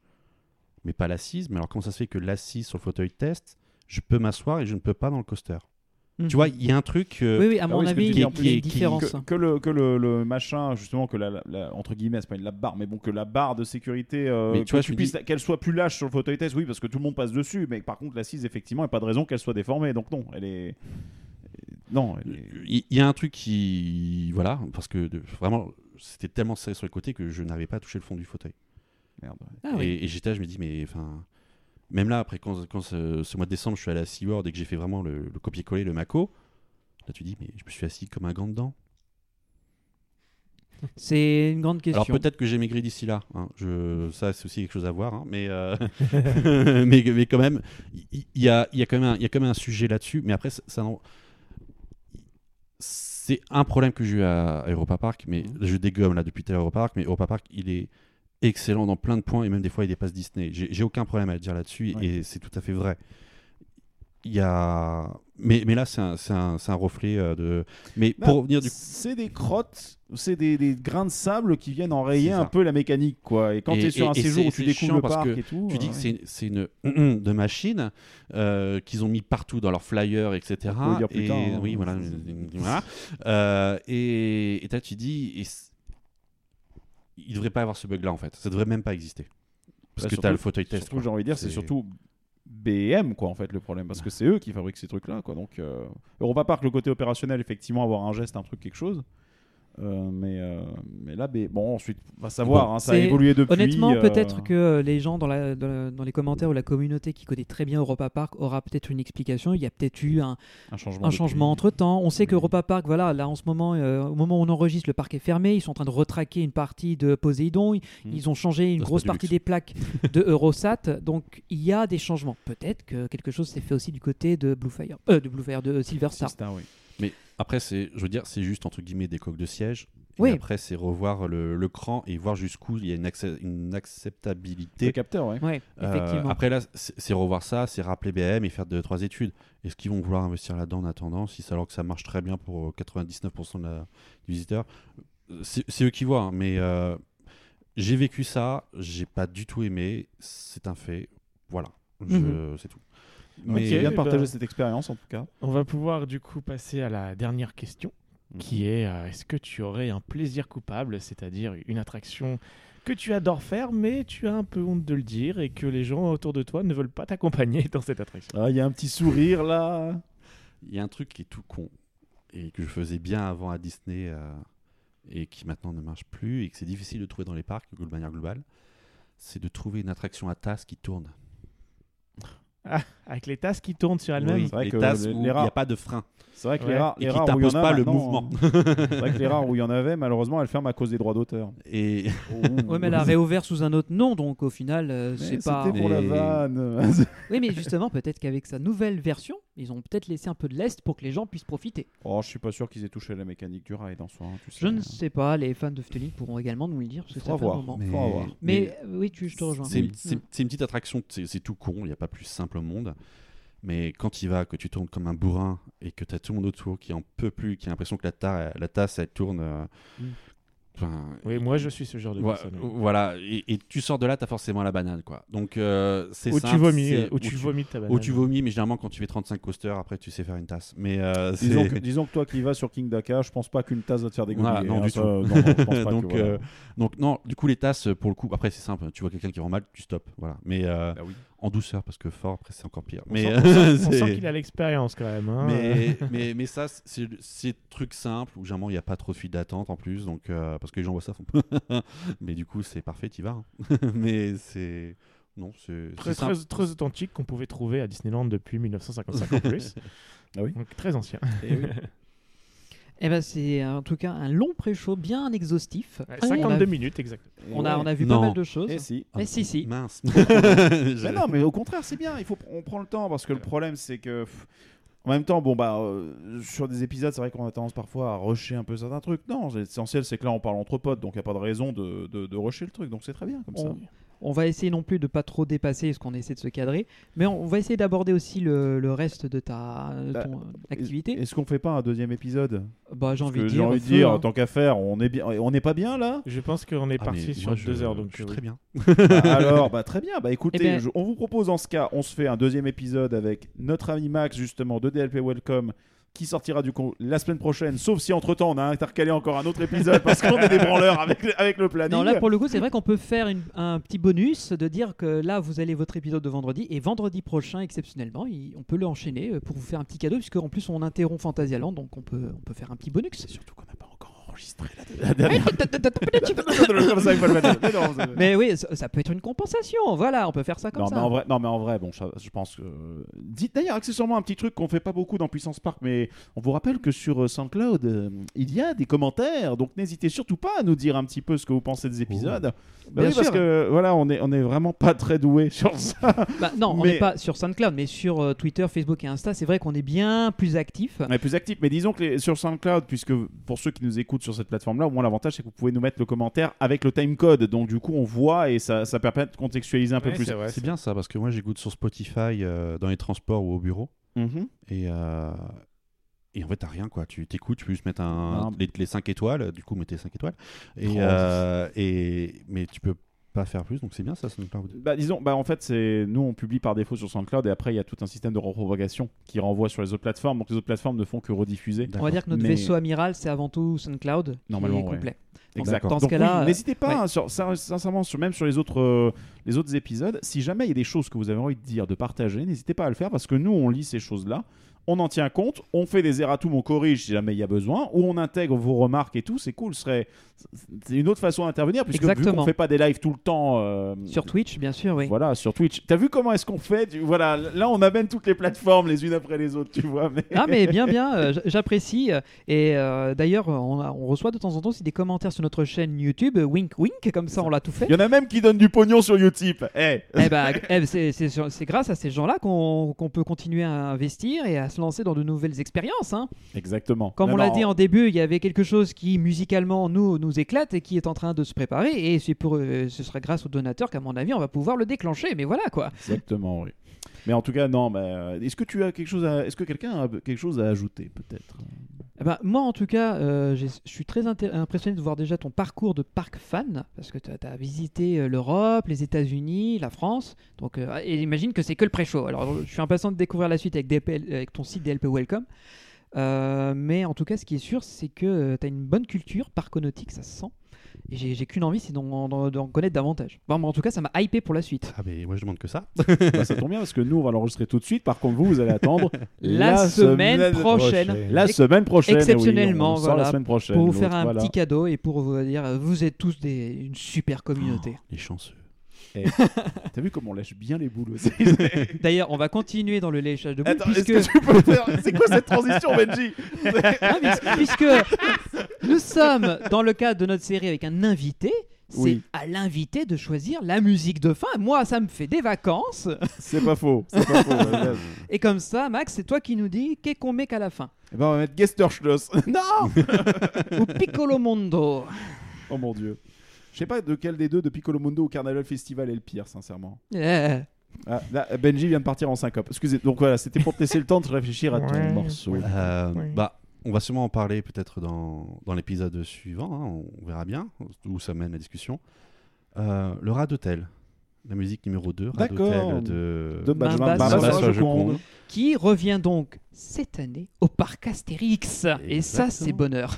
mais pas l'assise mais alors comment ça se fait que l'assise sur le fauteuil test je peux m'asseoir et je ne peux pas dans le coaster? Tu vois il y a un truc euh, Oui, oui, à Ah que avis, il y a une différence. Le, que le, le machin, justement, que la, la- la- entre guillemets, c'est pas une la barre, mais bon, que la barre de sécurité, euh, dis- qu'elle soit plus lâche sur le fauteuil test, oui, parce que tout le monde passe dessus, mais par contre, l'assise, effectivement, il n'y a pas de raison qu'elle soit déformée, donc non, elle est. Non, elle est. il y a un truc qui voilà parce que de- vraiment c'était tellement serré sur les côtés que je n'avais pas touché le fond du fauteuil Merde. Ah oui. et, et j'étais là je me dis mais enfin même là après quand, quand ce, ce mois de décembre je suis allé à SeaWorld et que j'ai fait vraiment le, le copier-coller le Mako là tu dis mais je me suis assis comme un gant dedans C'est une grande question. Alors peut-être que j'ai maigri d'ici là. hein. Je, ça, c'est aussi quelque chose à voir. hein. Mais, euh, mais, mais quand même, il y, a, il y, a quand même un- il y a quand même un sujet là-dessus. Mais après, ça, c'est un problème que j'ai eu à, à Europa Park. Mais je dégomme là depuis l'heure Europa Park. Mais Europa Park, il est excellent dans plein de points et même des fois il dépasse Disney. J'ai aucun problème à le dire là-dessus Ouais. et c'est tout à fait vrai. Il y a, mais, mais là c'est un, c'est un, c'est un reflet euh, de. Mais Bah, pour revenir du C'est des crottes, c'est des, des grains de sable qui viennent enrayer un peu la mécanique, quoi. Et quand tu es sur et- un et séjour où tu découvres le parce parc que et tout. Tu dis que c'est une, une de machine euh, qu'ils ont mis partout dans leurs flyers, etc. On peut le dire plus et, hein. Oui, voilà. voilà. Euh, et, et là, tu dis, et il devrait pas avoir ce bug-là en fait. Ça devrait même pas exister. Parce Bah, que tu as le fauteuil test. Surtout, j'ai envie de dire, c'est surtout BM, quoi, en fait, le problème. Parce que c'est eux qui fabriquent ces trucs-là, quoi. Donc, euh, Europa Park, le côté opérationnel, effectivement, avoir un geste, un truc, quelque chose. Euh, mais, euh, mais là, mais, bon, ensuite, on va savoir. Bon, hein, ça a évolué depuis. Honnêtement, euh, peut-être que les gens dans, la, dans, la- dans les commentaires ou la communauté qui connaît très bien Europa Park aura peut-être une explication. Il y a peut-être eu un, un changement. un changement entre temps. On sait que Mais- Europa Park, voilà, là en ce moment, au moment où on enregistre, le parc est fermé. Ils sont en train de retraquer une partie de Poséidon. Ils, Hmm. ils ont changé une Ça, grosse partie luxe. des plaques de Eurosat. Donc il y a des changements. Peut-être que quelque chose s'est fait aussi du côté de Bluefire, euh, de Bluefire, de Silver Star. Oui. Après, c'est, je veux dire, c'est juste entre guillemets des coques de siège. Et Oui. après, c'est revoir le, le cran et voir jusqu'où il y a une, une Le acceptabilité. capteur, ouais. Ouais, Euh, effectivement. après, là, c'est c'est revoir ça, c'est rappeler BM et faire deux, trois études. Est-ce qu'ils vont vouloir investir là-dedans en attendant, si alors que ça marche très bien pour euh, 99% de la, du visiteur Euh, C'est c'est eux qui voient, hein, mais euh, j'ai vécu ça, j'ai pas du tout aimé, c'est un fait. Voilà, Je- Mhm. c'est tout. Mais Ok, c'est bien de bah- cette expérience en tout cas. On va pouvoir du coup passer à la dernière question, Mhm. qui est euh, est-ce que tu aurais un plaisir coupable, c'est-à-dire une attraction que tu adores faire, mais tu as un peu honte de le dire et que les gens autour de toi ne veulent pas t'accompagner dans cette attraction? Ah, il y a un petit sourire là. Il y a un truc qui est tout con et que je faisais bien avant à Disney euh, et qui maintenant ne marche plus et que c'est difficile de trouver dans les parcs de manière globale, c'est de trouver une attraction à tasse qui tourne. Avec les tasses qui tournent sur elles-mêmes. Oui, c'est vrai les que tasses où il n'y a pas de frein C'est vrai que Ouais. les rares, et qui rares où il y en a pas le mouvement. hein. c'est vrai que les rares où il y en avait, malheureusement, elles ferment à cause des droits d'auteur. Et Ouais, mais elle a réouvert sous un autre nom, donc au final, euh, c'est pas. C'était pour la vanne. Oui, mais justement, peut-être qu'avec sa nouvelle version, ils ont peut-être laissé un peu de l'est pour que les gens puissent profiter. oh, je suis pas sûr qu'ils aient touché la mécanique du rail dans soi. hein, tu sais. Je ne sais pas, les fans de Efteling pourront également nous le dire, parce que fait un voir. moment. mais, Faut avoir. Mais euh, oui, tu, je te rejoins. c'est Oui. une petite attraction, c'est c'est tout con, il n'y a pas plus simple au monde. Mais quand il va, que tu tournes comme un bourrin et que tu as tout le monde autour qui en peut plus, qui a l'impression que la, ta- la tasse elle tourne. euh, Mm. Enfin, Oui, moi je suis ce genre de Voi- personne. Voilà, et, et tu sors de là, tu as forcément la banane, quoi. Donc, euh, c'est Ou simple, tu vomis, euh, ou tu vomis ta Ou banane. tu vomis, mais généralement, quand tu fais 35 coasters, après, tu sais faire une tasse. Mais euh, Disons que, disons que toi qui vas sur King Daka, je pense pas qu'une tasse va te faire dégoûter. Voilà, non, hein, du ça, tout. non, non, je pense pas donc, que, voilà. euh, donc, non, du coup, les tasses, pour le coup, après, c'est simple. Tu vois quelqu'un qui rend mal, tu stops. Voilà. Mais euh, Bah oui. En douceur, parce que fort, après, c'est encore pire. On Mais, sent- on sent, qu'il a l'expérience quand même. hein. mais, mais, mais ça, c'est c'est truc simple où généralement il n'y a pas trop de file d'attente en plus, donc euh, parce que les gens voient ça. font mais du coup, c'est parfait, tu vas. hein. mais c'est. Non, c'est. très, très, très authentique qu'on pouvait trouver à Disneyland depuis 1955 en plus. Ah oui. Donc très ancien. Eh ben, c'est en tout cas un long pré-show bien exhaustif. Ouais, On a- 52 minutes exact. Et On a, ouais. on a vu Non. pas mal de choses. Et si. Mais si, si. Mince. Mais non, mais au contraire, c'est bien. Il faut, on prend le temps parce que le problème, c'est que. pff, En même temps, bon bah euh, sur des épisodes, c'est vrai qu'on a tendance parfois à rusher un peu certains trucs. Non, l'essentiel c'est que là on parle entre potes, donc il n'y a pas de raison de, de, de rusher le truc, donc c'est très bien comme ça. On, va essayer non plus de pas trop dépasser parce qu'on essaie de se cadrer, mais on, on va essayer d'aborder aussi le, le reste de ta de Bah, ton, activité. Est-ce qu'on fait pas un deuxième épisode? Bah, j'ai envie de j'ai dire. envie de dire, hein. tant qu'à faire, on est bien, on n'est pas bien là? Je pense qu'on est Ah, parti sur moi, je- deux heures. Donc, je suis euh, très bien. Bah, Alors, bah très bien. Bah écoutez, Eh ben- je- on vous propose en ce cas, on se fait un deuxième épisode avec notre ami Max justement de DLP Welcome qui sortira du coup la semaine prochaine, sauf si entre temps on a intercalé encore un autre épisode parce qu'on est des branleurs avec, avec le planning. Non, là pour le coup, c'est vrai qu'on peut faire une- un petit bonus de dire que là, vous allez votre épisode de vendredi et vendredi prochain, exceptionnellement, il- on peut le enchaîner euh, pour vous faire un petit cadeau, puisque en plus on interrompt Phantasialand, donc on peut, on peut faire un petit bonus. Surtout qu'on n'a pas encore enregistré la, dernière. Mais oui, ça, peut être une compensation. Voilà, on peut faire ça comme non, ça. mais en vrai, non, mais en vrai, bon, je, pense que. Dites d'ailleurs accessoirement un petit truc qu'on fait pas beaucoup dans Puissance Park, mais on vous rappelle que sur euh, SoundCloud, euh, il y a des commentaires, donc n'hésitez surtout pas à nous dire un petit peu ce que vous pensez des épisodes. Bah Bien oui, parce sûr. que voilà, on est, on est vraiment pas très doué sur ça. Bah, non, on n'est pas sur SoundCloud, mais sur euh, Twitter, Facebook et Insta, c'est vrai qu'on est bien plus actif. On est plus actif, mais disons que les- sur SoundCloud, puisque pour ceux qui nous écoutent sur cette plateforme-là, au moins l'avantage c'est que vous pouvez nous mettre le commentaire avec le timecode, donc du coup on voit et ça, ça permet de contextualiser un peu Ouais, plus. c'est bien ça, parce que moi j'écoute sur Spotify euh, dans les transports ou au bureau. Mhm. Et, euh, et en fait, t'as rien quoi. Tu t'écoutes, tu peux juste mettre un, les, les 5 étoiles, du coup, mettez 5 étoiles. Et, Oh. euh, et, mais tu peux pas faire plus, donc c'est bien ça, SoundCloud. Bah disons, bah en fait c'est nous on publie par défaut sur SoundCloud et après il y a tout un système de repropagation qui renvoie sur les autres plateformes, donc les autres plateformes ne font que rediffuser. On va dire que notre Mais- vaisseau amiral, c'est avant tout SoundCloud, Normalement, qui est ouais. complet. Exact. Dans ce cas-là, oui, n'hésitez pas, ouais. hein, sur- sincèrement, sur, même sur les autres, euh, les autres épisodes. Si jamais il y a des choses que vous avez envie de dire, de partager, n'hésitez pas à le faire parce que nous, on lit ces choses-là. On en tient compte, on fait des erratums, on corrige si jamais il y a besoin, ou on intègre vos remarques et tout, c'est cool. Ce serait, c'est une autre façon d'intervenir, puisque vu Exactement. qu'on fait pas des lives tout le temps, euh, Sur Twitch, bien sûr, oui. voilà, sur Twitch. T'as vu comment est-ce qu'on fait Tu- Voilà, là on amène toutes les plateformes les unes après les autres, tu vois. Mais... Ah mais bien bien, euh, j'apprécie. euh, Et euh, d'ailleurs, on, reçoit de temps en temps aussi des commentaires sur notre chaîne YouTube, wink wink, comme ça on l'a tout fait. Il y en a même qui donnent du pognon sur Utip. Eh, Eh ben, c'est- grâce à ces gens-là qu'on qu'on peut continuer à investir et à se lancer dans de nouvelles expériences. hein. Exactement. Comme Non, on l'a dit en début, il y avait quelque chose qui musicalement nous nous éclate et qui est en train de se préparer. Et c'est pour, euh, ce sera grâce aux donateurs qu'à mon avis on va pouvoir le déclencher. Mais voilà quoi. Exactement, oui. Mais en tout cas, non. Euh, est-ce que tu as quelque chose à... Est-ce que quelqu'un a quelque chose à ajouter, peut-être? Ben, moi, en tout cas, euh, je suis très impressionné de voir déjà ton parcours de parc fan, parce que tu as, visité euh, l'Europe, les États-Unis, la France. Donc, euh, et imagine que c'est que le pré-show. Alors, je suis impatient de découvrir la suite avec, ton site DLP Welcome. Mais en tout cas, ce qui est sûr, c'est que tu as une bonne culture parconautique, ça se sent. Et j'ai j'ai qu'une envie, c'est d'en d'en- d'en connaître davantage. Bon, mais en tout cas, ça m'a hypé pour la suite. Ah, mais moi, je demande que ça. Bah, Ça tombe bien parce que nous, on va l'enregistrer tout de suite. Par contre, vous, vous allez attendre La semaine prochaine. La semaine prochaine. eh oui, exceptionnellement, voilà, la semaine prochaine. Pour vous faire un voilà. petit cadeau et pour vous dire, vous êtes tous des, une super communauté. Les chanceux. T'as vu comment on lèche bien les boules aussi D'ailleurs, on va continuer dans le léchage de boules Attends, est-ce puisque, que tu peux faire C'est quoi cette transition, Benji puisque nous sommes dans le cadre de notre série avec un invité. C'est Oui. à l'invité de choisir la musique de fin. Moi, ça me fait des vacances. C'est pas faux. C'est pas faux. ouais, ouais. Et comme ça, Max, c'est toi qui nous dis qu'est-ce qu'on met qu'à la fin. Eh ben, on va mettre Gesterschloss. non Ou Piccolo Mondo. Oh mon dieu. Je sais pas de quel des deux, de Piccolo Mundo ou Carnaval Festival est le pire, sincèrement. Eh, Ah, là, Benji vient de partir en syncope. Excusez. Donc voilà, c'était pour te laisser le temps de réfléchir à ton Ouais, morceau. Euh. Bah, on va sûrement en parler peut-être dans, dans l'épisode suivant. hein, on verra bien où ça mène la discussion. Euh, le rat d'hôtel. La musique numéro 2, rat D'accord. d'hôtel de... De Benjamin qui revient donc cette année au parc Astérix. Et ça, c'est bonheur.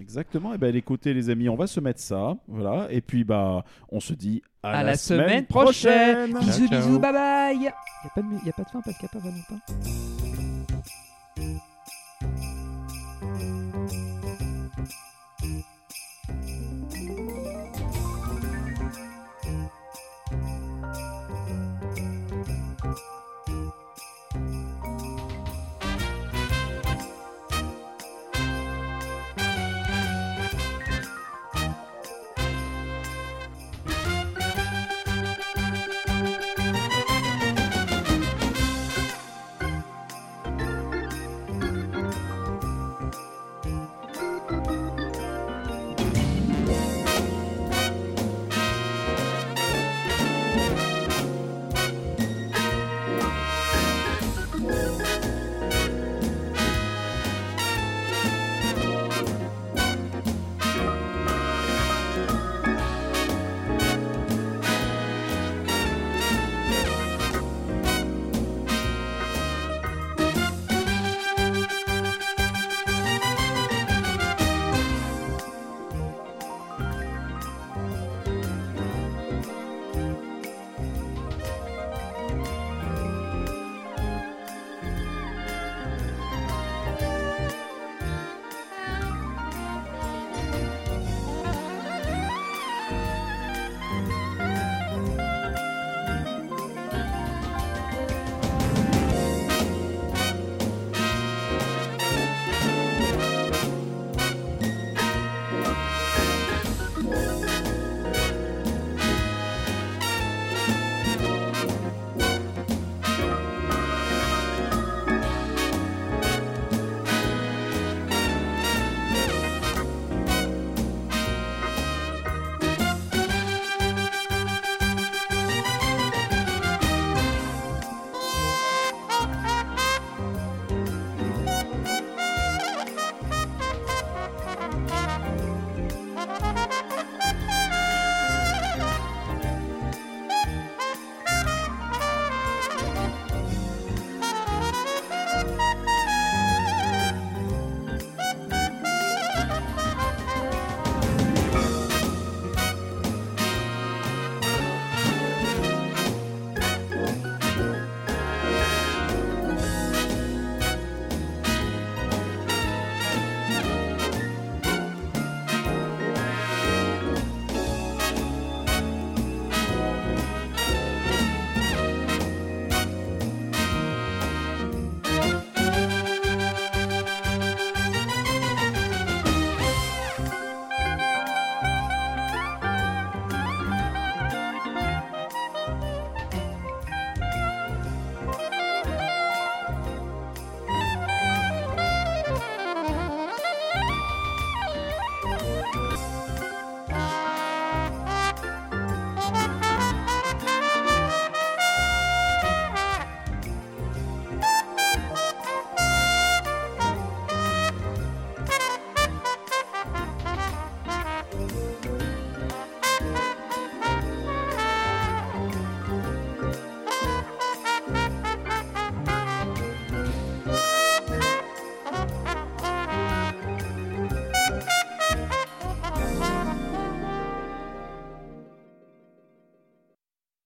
Exactement. Et ben écoutez les amis, on va se mettre ça, voilà. Et puis bah, on se dit à, À, la, semaine, prochaine. prochaine. Bisous, Ciao, ciao. bisous, bye bye. Y a pas de, mu- y a pas de fin parce qu'il n'y a pas Valentin.